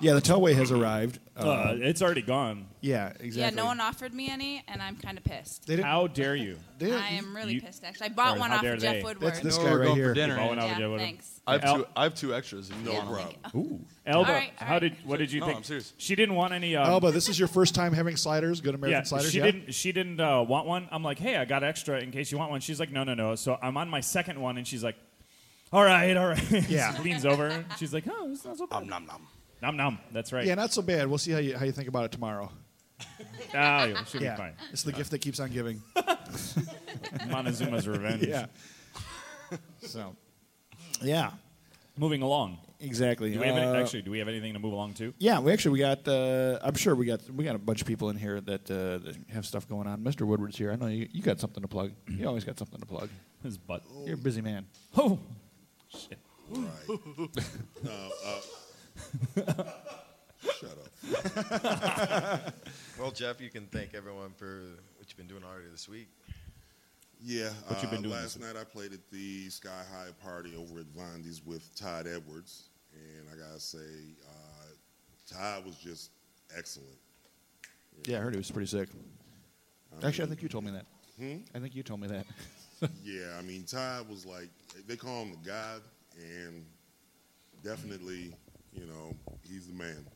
yeah. The Telway has arrived. Uh, Uh, it's already gone. yeah, exactly. Yeah, no one offered me any, and I'm kind of pissed. They didn't. How dare you? they didn't- I am really You- pissed, actually. I bought Or one how off dare of Jeff they? Woodward. That's this No, guy we're right going here. for dinner. Going out yeah, Jeff Woodward. thanks. I have two. I have two extras. and No Yeah, problem. thank you. Ooh, Elba. All right, all How right. did? What did you No, think? I'm serious. She didn't want any. Um, Alba, this is your first time having sliders, good American yeah, sliders. she yeah? didn't. She didn't uh, want one. I'm like, hey, I got extra in case you want one. She's like, no, no, no. So I'm on my second one, and she's like, all right, all right. Yeah. She leans over. She's like, oh, it's not so bad. Nom nom nom. Nom nom. That's right. Yeah, not so bad. We'll see how you how you think about it tomorrow. Ah, yeah, she'll Yeah, be fine. it's the gift that keeps on giving. Montezuma's revenge. yeah. So, yeah, Moving along. exactly. Do we have any, Uh, actually? Do we have anything to move along to? Yeah, we actually we got. Uh, I'm sure we got we got a bunch of people in here that, uh, that have stuff going on. Mr. Woodward's here. I know you, you got something to plug. You always got something to plug. His butt. You're a busy man. Oh, shit. No, uh, shut up. Well, Jeff, you can thank everyone for what you've been doing already this week. Yeah, What you been uh, doing last this night I played at the Sky High party over at Vondi's with Todd Edwards, and I gotta say, uh, Todd was just excellent. Yeah, I heard he was pretty sick. Actually, I think you told me that. Hmm? I think you told me that. Yeah, I mean, Todd was like, they call him the God, and definitely, you know, he's the man.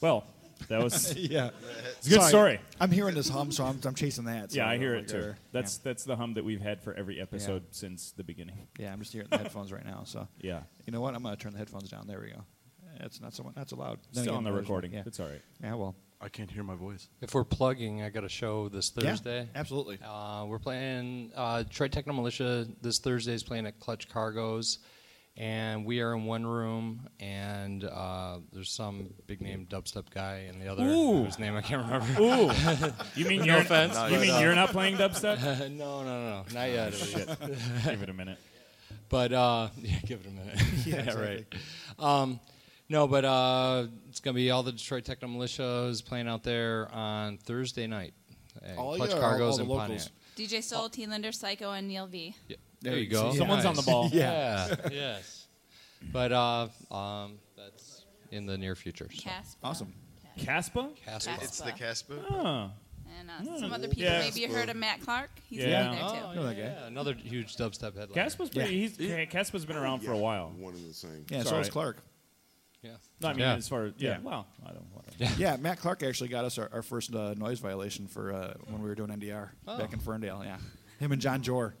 Well, that was. yeah, It's a good Sorry, story. I'm hearing this hum, so I'm, I'm chasing that. so Yeah, I hear it too. That's that's the hum that we've had for every episode since the beginning. yeah. yeah, I'm just hearing the headphones right now. So Yeah. you know what? I'm gonna turn the headphones down. There we go. It's not so not so loud. Then Still again, on the there's- recording. Yeah, It's all right. yeah. Well, I can't hear my voice. If we're plugging, I got a show this Thursday. Yeah, Thursday. absolutely. Uh, we're playing uh, Detroit Techno Militia this Thursday is playing at Clutch Cargo's, and we are in one room, and uh, there's some big name dubstep guy in the other Ooh. whose name I can't remember. Ooh, you mean No you're offense, You mean uh, you're not playing dubstep? no, no, no, no, not yet. Shit. Give it a minute. But uh, yeah, give it a minute. Yeah, right. Um, no, but uh, it's gonna be all the Detroit Techno Militias playing out there on Thursday night. at Oh, Clutch yeah, all- Cargoes all the in. Pontiac. DJ Soul, T. Linder, Psycho, and Neil V. Yeah, there you go. Someone's on the ball. Yeah. yes. But uh, um, that's in the near future. So. Casp. awesome. Caspa? Caspa. It's the Caspa. Oh. And uh, some other people. Yeah. Maybe you heard of Matt Clark. He's Yeah. gonna there too. Oh, Know that guy. yeah, another huge dubstep headliner. Caspa's pretty. He's Caspa's been around for a while. One and the same. Yeah, It's so all is right. Clark. Yeah. No, I mean, Yeah. as far as yeah, Yeah. well, I don't. Whatever. Yeah, Matt Clark actually got us our, our first uh, noise violation for uh, when we were doing NDR back in Ferndale. Yeah, him and John Jor.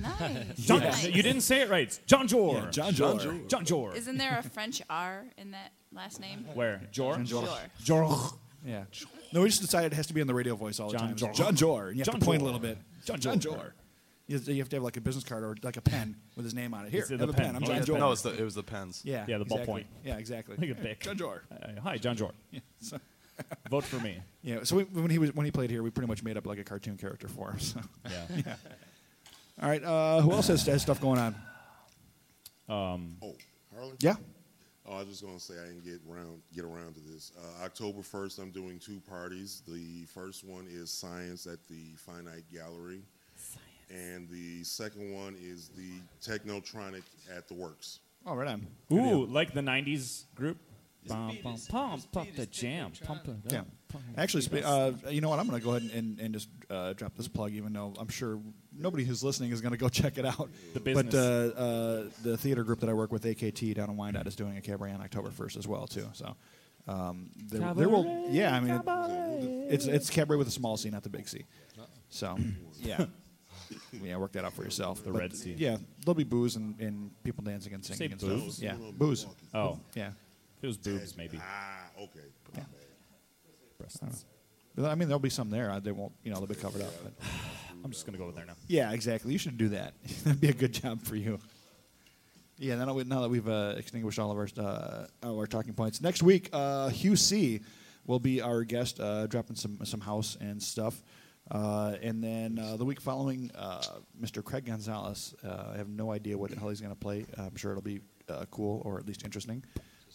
Nice. John, Nice. You didn't say it right. John Jor. Yeah, John Jor. John Jor. Isn't there a French R in that last name? Where? Jor. Jor. Jor. Jor. Yeah. No, we just decided it has to be in the radio voice all the John time. Jor. John Jor. And you have John to point Jor. a little bit. John John Jor. Jor. You have, to, you have to have like a business card or like a pen with his name on it. Here, Is it have the a pen. pen? I'm Oh, John yeah, Jor. No, it's the, it was the pens. yeah, Yeah, the exactly. ballpoint. Yeah, exactly. Like a Bic. John Jor. Uh, hi, John Jor. Yeah. So, Vote for me. yeah. So we, when he was when he played here, we pretty much made up like a cartoon character for him. So. Yeah. All right. Uh, who else has, has stuff going on? Um, Oh, Harley? Yeah. Oh, I was just gonna say I didn't get around get around to this. Uh, October first, I'm doing two parties. The first one is Science at the Finite Gallery, and the second one is the Technotronic at the Works. Oh, right on. ooh, like the '90s group. Bum, bum, pump, pump the jam. Pump it Yeah. up. pump it Actually, spe- uh, you know what? I'm going to go ahead and, and, and just uh, drop this plug, even though I'm sure nobody who's listening is going to go check it out. The But business. uh, uh, the theater group that I work with, AKT down in Wyandotte, is doing a cabaret on October 1st as well too. So um, there, there will, yeah, I mean, it- it's it's cabaret with a small C, not the big C. So yeah, yeah, work that out for yourself. The But, red C. Yeah, there'll be booze and, and people dancing and Say singing and booze? stuff. Yeah, booze. Oh. yeah. If it was boobs, maybe. Ah, okay. Yeah. But, I mean, there'll be some there. They won't, you know, they'll be covered up. But. I'm just going to go with there now. Yeah, exactly. You should do that. That'd be a good job for you. Yeah, now that, we, now that we've uh, extinguished all of our uh, all our talking points, next week uh, Hugh C will be our guest, uh, dropping some some house and stuff. Uh, and then uh, the week following, uh, Mr. Craig Gonzalez. Uh, I have no idea what the hell he's going to play. I'm sure it'll be uh, cool or at least interesting.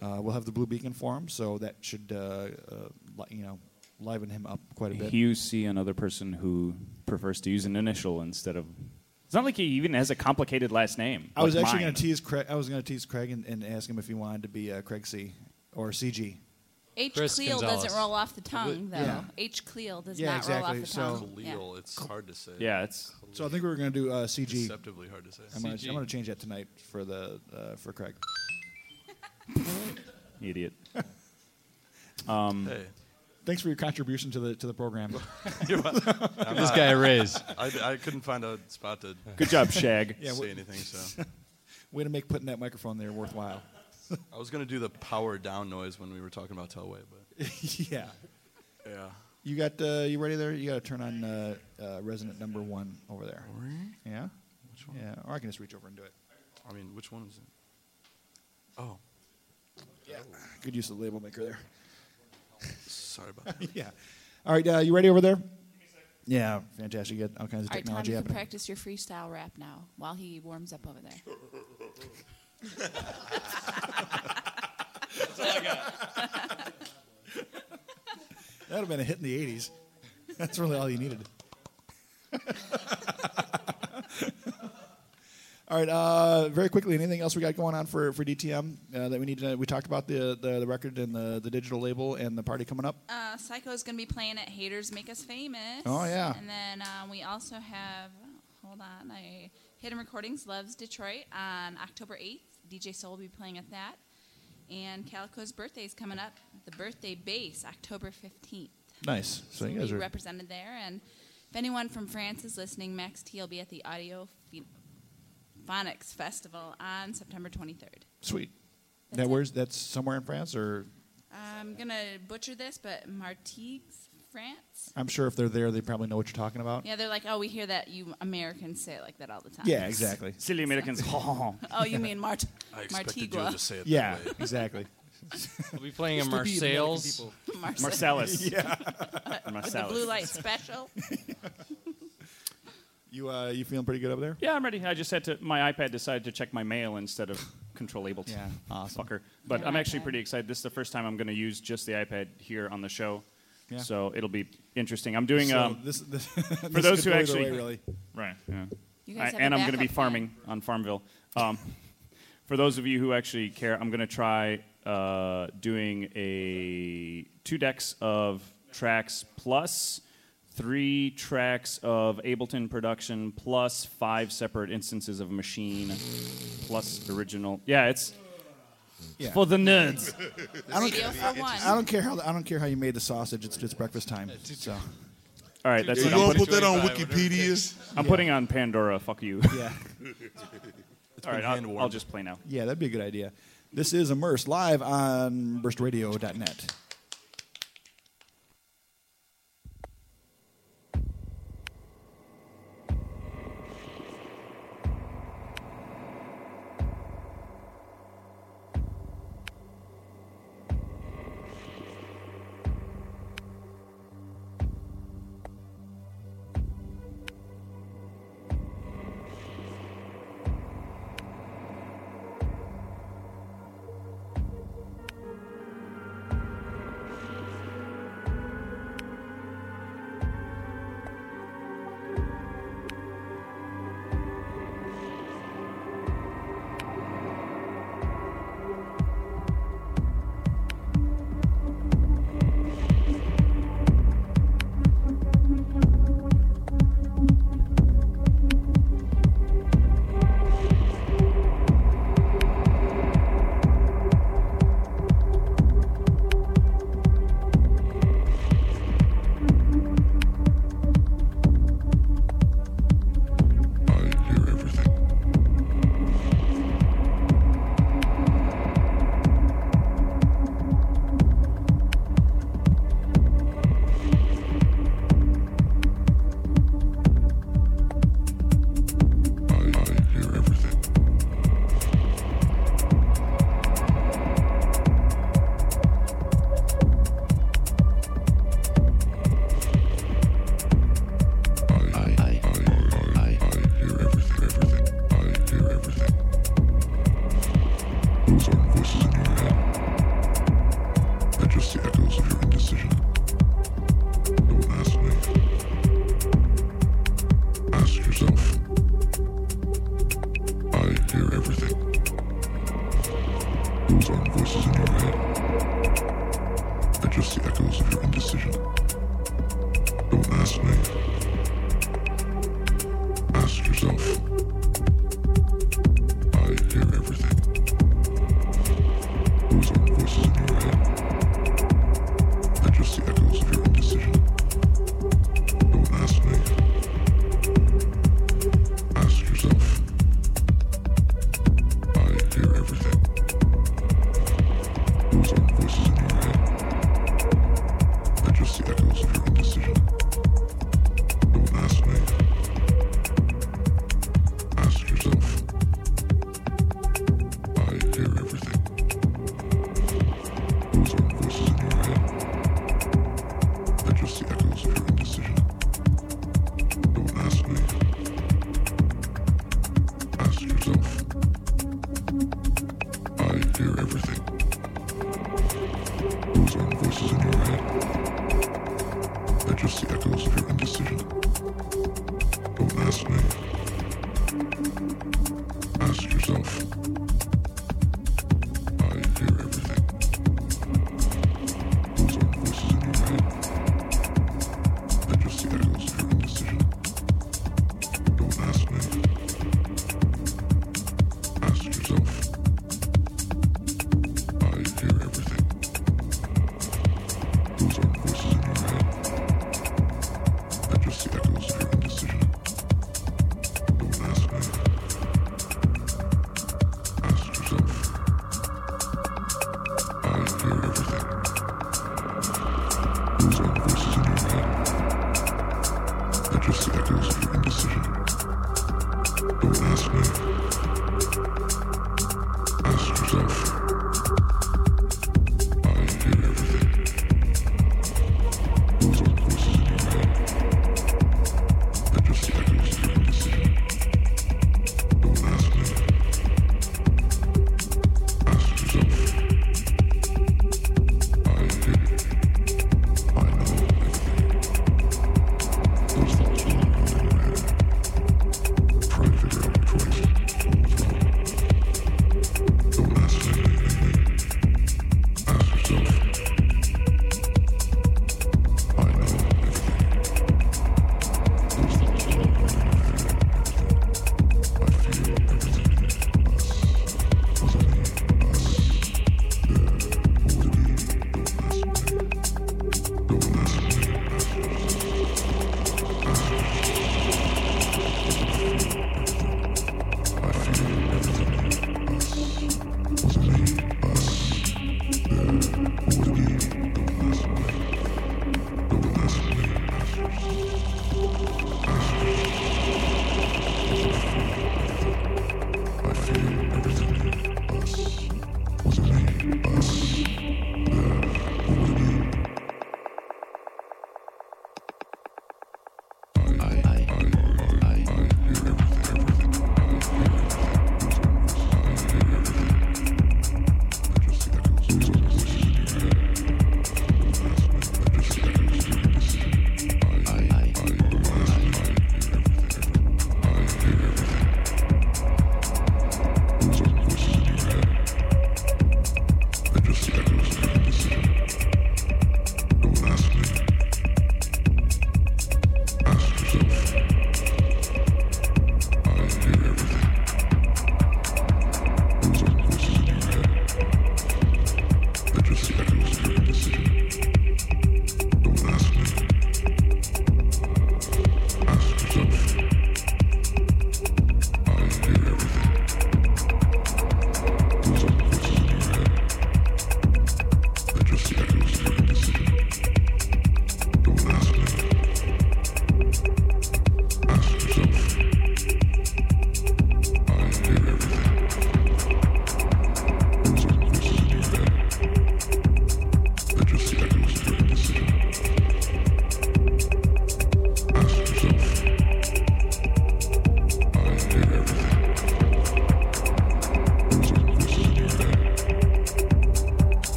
Uh, we'll have the Blue Beacon for him, so that should uh, uh, li- you know liven him up quite a bit. You see another person who prefers to use an initial instead of. It's not like he even has a complicated last name. I was like actually going to tease Craig. I was going to tease Craig and, and ask him if he wanted to be uh, Craig C or CG. H. Chris Cleo Gonzalez. doesn't roll off the tongue, though. Yeah. H Cleal does Yeah, not roll off exactly. the So- tongue. Khalil, it's hard to say. Yeah, it's. So I think we were going to do uh, CG. Deceptively hard to say. I'm going to change that tonight for the uh, for Craig. Idiot. Hey, Thanks for your contribution to the to the program. you're wel- I'm This not- guy a raise. I, I couldn't find a spot to Good job, Shag. Yeah, say what- anything. So Way to make putting that microphone there worthwhile. I was gonna do the power down noise when we were talking about Telway, but yeah. yeah. You got uh, you ready there? You got to turn on uh, uh, resident number one over there. Yeah. Which one? Yeah. Or I can just reach over and do it. I mean, which one is it? Oh, Good use of the label maker there. sorry about that. yeah. All right. Uh, you ready over there? Yeah. Fantastic. You got all kinds of All right, Tom, technology you can happening. practice your freestyle rap now while he warms up over there. That would have been a hit in the '80s. That's really all you needed. all right. Uh, very quickly, anything else we got going on for, for DTM uh, that we need to? We talked about the, the, the record and the, the digital label and the party coming up. Uh, Psycho is going to be playing at Haters Make Us Famous. Oh, yeah. And then um, we also have, hold on, I, Hidden Recordings Loves Detroit on October 8th. DJ Soul will be playing at that. And Calico's birthday is coming up, the birthday bass, October 15th. Nice. So you guys be are represented there. And if anyone from France is listening, Max T will be at the Audio Phe- Phonics Festival on September 23rd. sweet. That's That it. where's that's somewhere in France, or I'm going to butcher this, but Martigues, France? I'm sure if they're there, they probably know what you're talking about. Yeah, they're like, oh, we hear that you Americans say it like that all the time. Yeah, exactly. Silly Americans. Oh. oh, you mean Mart- I expected you Martigua? to say it. Yeah, that way. exactly. We'll be playing in Used to be the American Marseilles. people. Marse- Marcellus. Yeah. With the Marcellus. blue light special. You uh, you feeling pretty good over there? Yeah, I'm ready. I just had to. My iPad decided to check my mail instead of Control Able. Yeah, awesome. Fucker. But Yeah, I'm actually iPad. pretty excited. This is the first time I'm going to use just the iPad here on the show. Yeah. So it'll be interesting. I'm doing. So um, this, this, for this those could who actually way, really. right, yeah. You guys I- have a and I'm going to be backup plan. farming on Farmville. Um, for those of you who actually care, I'm going to try uh, doing a two decks of tracks plus three tracks of Ableton production plus five separate instances of Maschine plus original. Yeah, it's Yeah. for the nerds. I don't, Radio for one. I don't care how I don't care how you made the sausage. It's just breakfast time. So All right, that's You what I'm gonna putting, put that on 25, whatever it Wikipedia? I'm putting on Pandora. Fuck you. yeah, All right, I'll. I'll just play now. yeah, that'd be a good idea. This is Immerse live on burstradio.net.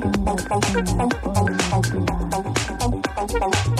Stranger believe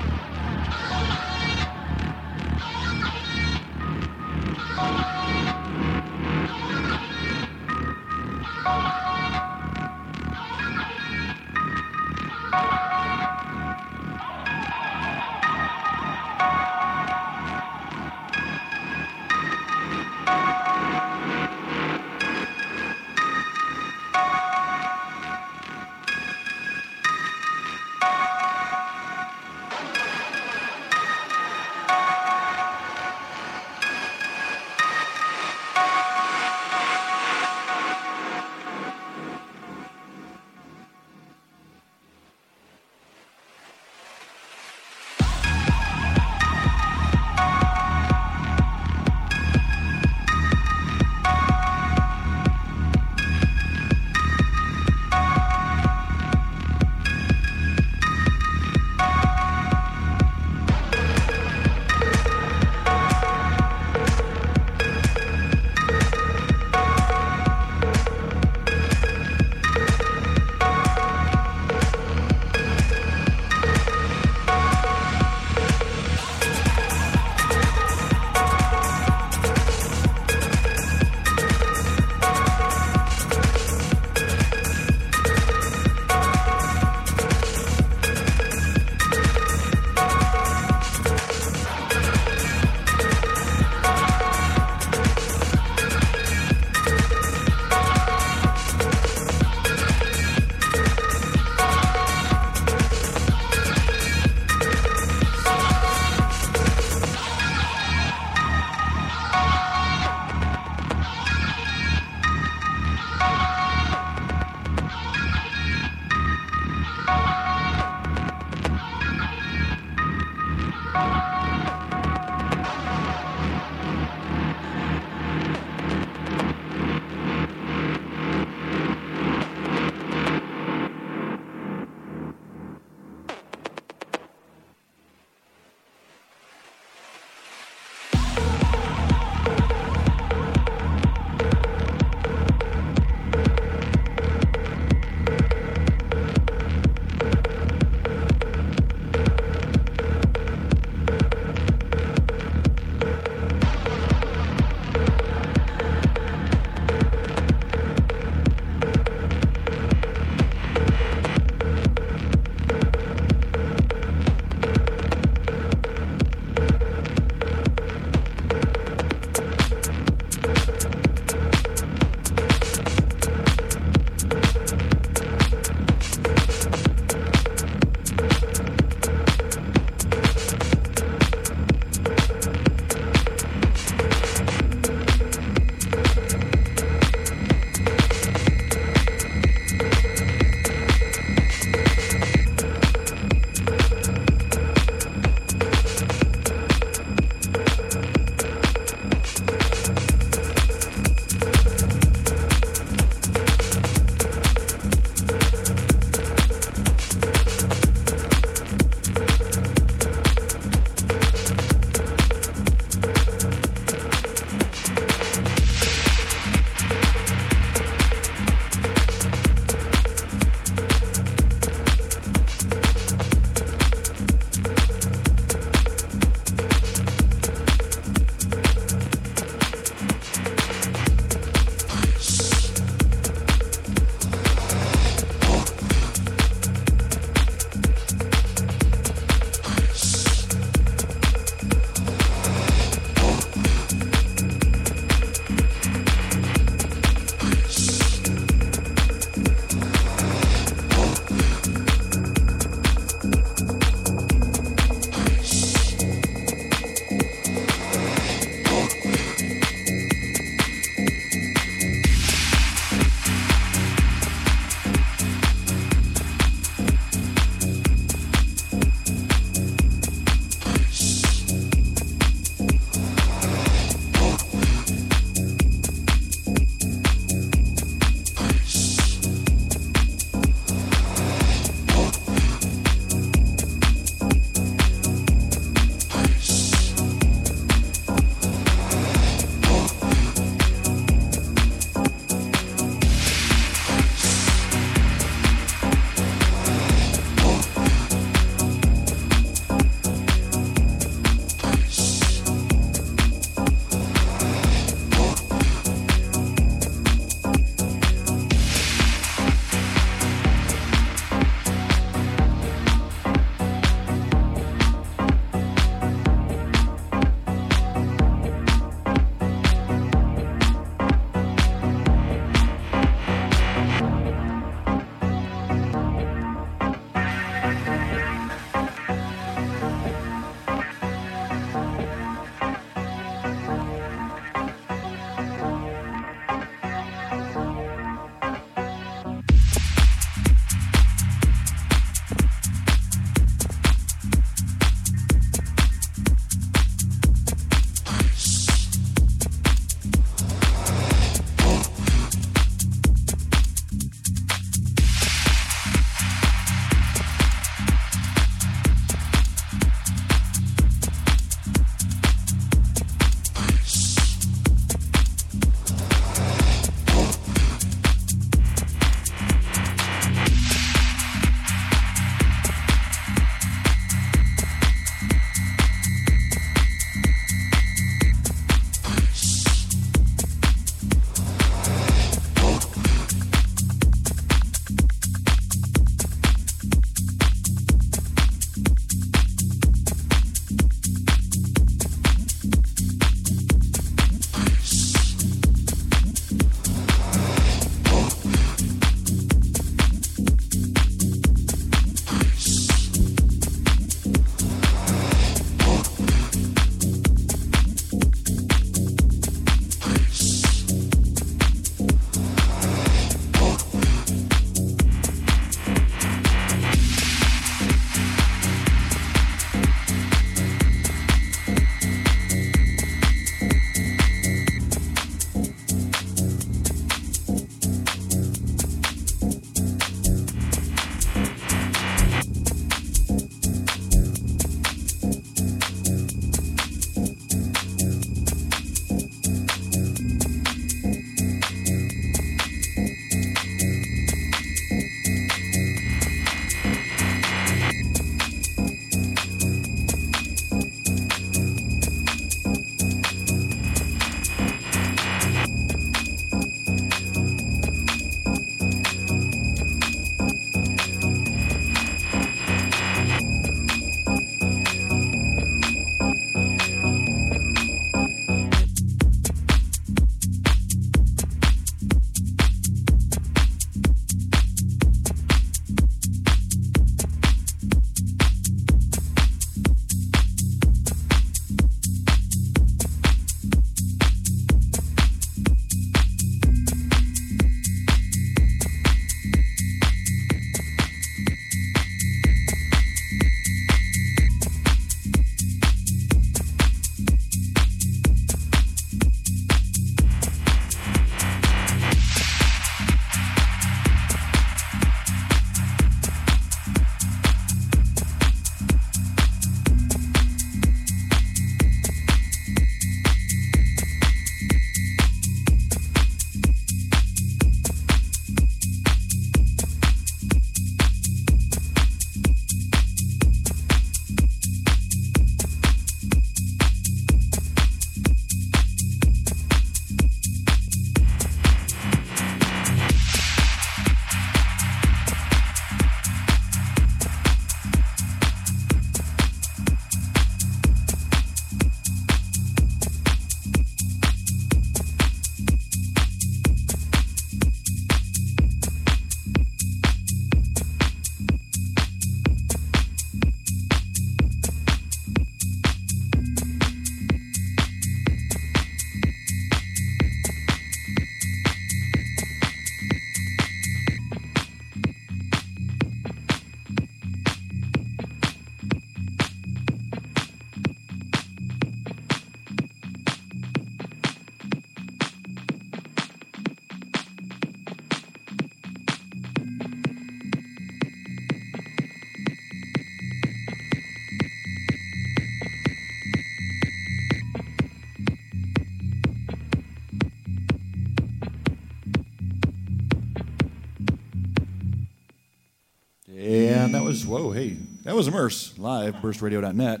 that was Immerse live, burstradio.net.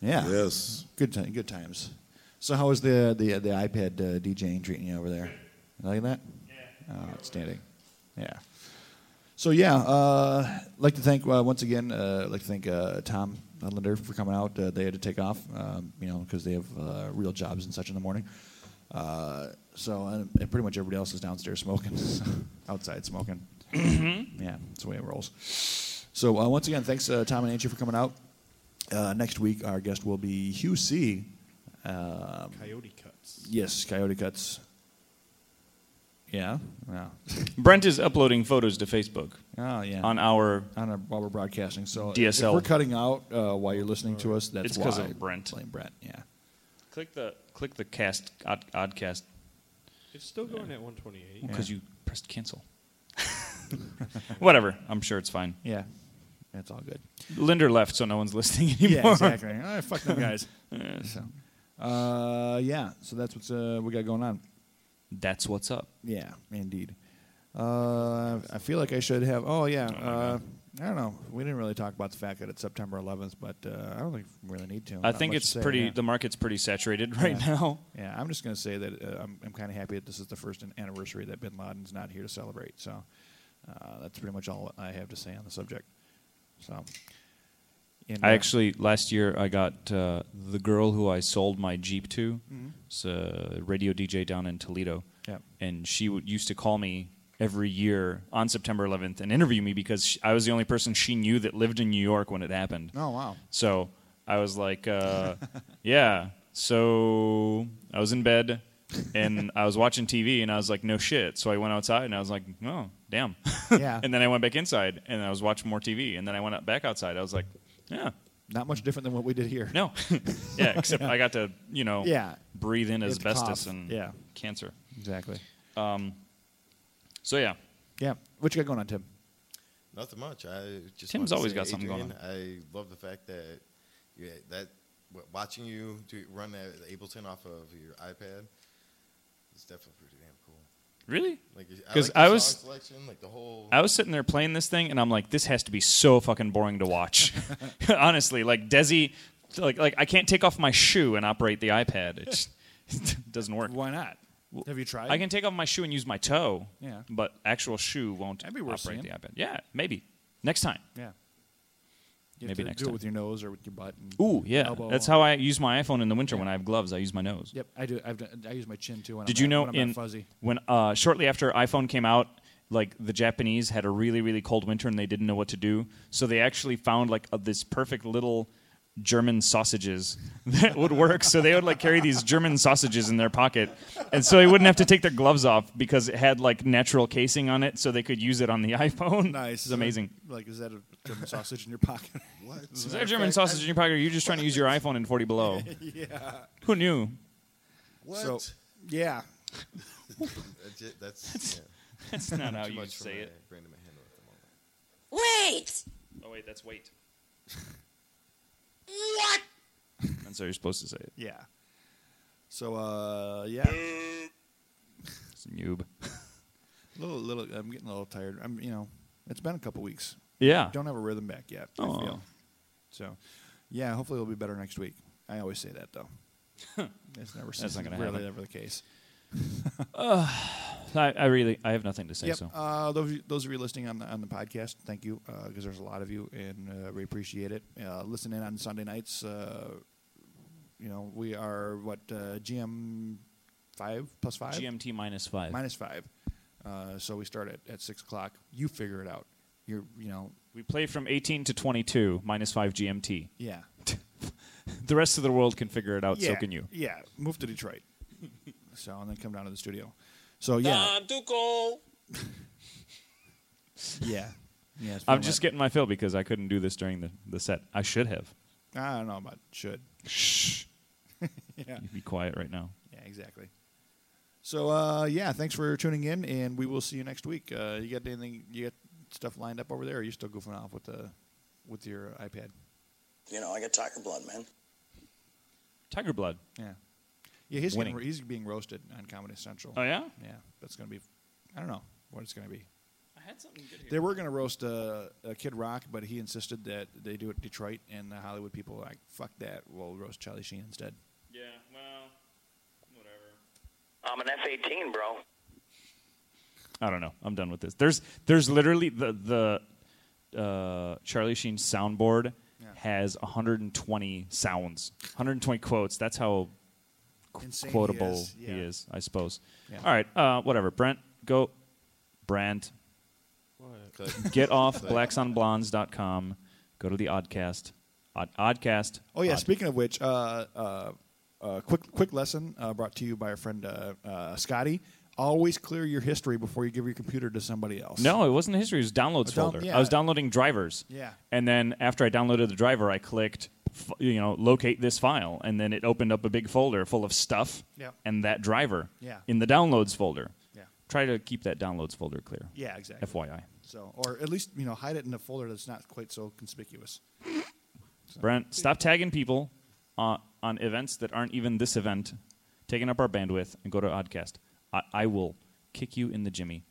Yeah. Yes. Good time, good times. So how was the the the iPad uh, DJing treating you over there? You like that? Yeah. Oh, outstanding. Yeah. So yeah, uh, like to thank uh, once again. Uh, like to thank uh, Tom Linder for coming out. Uh, they had to take off, um, you know, because they have uh, real jobs and such in the morning. Uh, so and, and pretty much everybody else is downstairs smoking, outside smoking. Yeah, that's the way it rolls. So uh, once again, thanks uh, Tom and Angie for coming out. Uh, next week, our guest will be Hugh C. Um, Coyote Cuts. Yes, Coyote Cuts. Yeah, yeah. Brent is uploading photos to Facebook. Oh yeah. On our on our while we're broadcasting. So DSL. If we're cutting out uh, while you're listening to us, that's It's 'cause why. of Brent. Blame Brent. Yeah. Click the click the cast odd, oddcast It's still going at 128. because you pressed cancel. Whatever. I'm sure it's fine. Yeah. That's all good. Linder left, so no one's listening anymore. Yeah, exactly. Ah, fuck them guys. Yeah. so, uh, yeah. So that's what's uh, we got going on. That's what's up. Yeah, indeed. Uh, I feel like I should have. Oh yeah. Uh, I don't know. We didn't really talk about the fact that it's September 11th, but uh, I don't think we really need to. I Not think it's to say, pretty. yeah. The market's pretty saturated right Yeah. now. Yeah, I'm just going to say that uh, I'm, I'm kind of happy that this is the first anniversary that Bin Laden's not here to celebrate. So uh, that's pretty much all I have to say on the subject. So, and, I uh, actually last year I got uh, the girl who I sold my Jeep to. Mhm. It's a radio DJ down in Toledo. Yep. And she would, used to call me every year on September 11th and interview me because sh I was the only person she knew that lived in New York when it happened. Oh, wow. So I was like, uh, yeah. So I was in bed and I was watching TV and I was like, no shit. So I went outside and I was like, oh, damn. Yeah. and then I went back inside and I was watching more TV and then I went back outside. I was like, yeah. not much different than what we did here. No. yeah, except I got to, you know, Yeah. breathe in asbestos and Yeah. cancer. Exactly. Um, so yeah. Yeah. What you got going on, Tim? Nothing much. I just Tim's always say, got something going Adrian, I love the fact that yeah, that watching you do, run that Ableton off of your iPad is definitely pretty damn cool. Really? Like I Because like I was, selection, like the whole. I was sitting there playing this thing, and I'm like, this has to be so fucking boring to watch. Honestly, like Desi, like like I can't take off my shoe and operate the iPad. It, just, it doesn't work. Why not? Have you tried? I can take off my shoe and use my toe. Yeah. But actual shoe won't That'd be worth operate seeing. the iPad. Yeah, maybe next time. Yeah. You Maybe next do time. it with your nose or with your butt. And Ooh, yeah. elbow. That's how I use my iPhone in the winter when I have gloves. I use my nose. Yep, I do. I've done, I use my chin too. When Did I'm you know when I'm in fuzzy? when uh, shortly after iPhone came out, like the Japanese had a really really cold winter and they didn't know what to do, so they actually found like a, this perfect little German sausages that would work. So they would like carry these German sausages in their pocket, and so they wouldn't have to take their gloves off because it had like natural casing on it, so they could use it on the iPhone. Nice. it's amazing. Like, is that a German sausage in your pocket? What? Is that a German sausage in your pocket? Or are you just trying to use your iPhone in 40 below? yeah. Who knew? What? So, yeah. that's it, that's yeah. That's not how you much say my it. brain in my hand at the moment. Wait! Oh wait, that's wait. What? That's how you're supposed to say it. Yeah. So, uh, yeah. It's a noob. little, little. I'm getting a little tired. I'm, you know, it's been a couple weeks. Yeah. Don't have a rhythm back yet. I Aw. feel. So, yeah. Hopefully, it'll be better next week. I always say that though. It's never. That's not gonna really happen. never the case. I, I really, I have nothing to say. Yep. So Uh, those, of you- those of you listening on the, on the podcast, thank you because there's a lot of you and uh, we appreciate it. Uh, listen in on Sunday nights. Uh, you know, we are what uh, GM five plus five. GMT minus five. Minus five. Uh, so we start at, at six o'clock. You figure it out. You're you know we play from 18 to 22 minus five GMT. yeah The rest of the world can figure it out. yeah So can you. yeah move to Detroit. so and then come down to the studio. So yeah to go. yeah yeah. I'm just getting my fill because I couldn't do this during the, the set. I should have. I don't know about should. Shh. yeah. You be quiet right now. Yeah, exactly. So uh, yeah, thanks for tuning in, and we will see you next week. Uh, you got anything? You got stuff lined up over there? Or are you still goofing off with the with your iPad? You know, I got tiger blood, man. Tiger Blood. Yeah, yeah. He's Winning. getting, he's being roasted on Comedy Central. Oh, yeah? yeah. That's gonna be. I don't know what it's gonna be. I had something good here. They were going to roast uh, uh, Kid Rock, but he insisted that they do it Detroit, and the Hollywood people were like, fuck that, we'll roast Charlie Sheen instead. Yeah, well, whatever. I'm an F-18, bro. I don't know. I'm done with this. There's there's literally the the uh, Charlie Sheen soundboard has 120 sounds, 120 quotes. That's how qu- Insane he quotable is, he is, I suppose. Yeah. All right, uh, whatever. Brent, go. Brand. What? Get off blacksonblondes.com. Go to the Oddcast. Odd, Oddcast. Oh yeah. Odd- Speaking of which, uh, uh, uh, quick quick lesson uh, brought to you by our friend uh, uh, Scotty. Always clear your history before you give your computer to somebody else. No, it wasn't history. It was downloads down- folder. yeah. I was downloading drivers. Yeah. And then after I downloaded the driver, I clicked, f- you know, locate this file, and then it opened up a big folder full of stuff. Yeah. And that driver. Yeah. In the downloads folder. Yeah. Try to keep that downloads folder clear. Yeah, exactly. FYI. So, or at least you know, hide it in a folder that's not quite so conspicuous. Brent, stop tagging people uh, on events that aren't even this event, taking up our bandwidth, and go to Oddcast. I, I will kick you in the jimmy.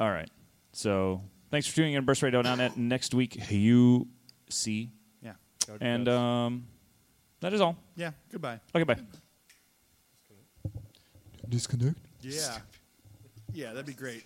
All right. So thanks for tuning in to burstradio.net. Next week, you see. Yeah. And um, that is all. Yeah. Goodbye. Okay, bye. Disconnect. Yeah. Yeah, that'd be great.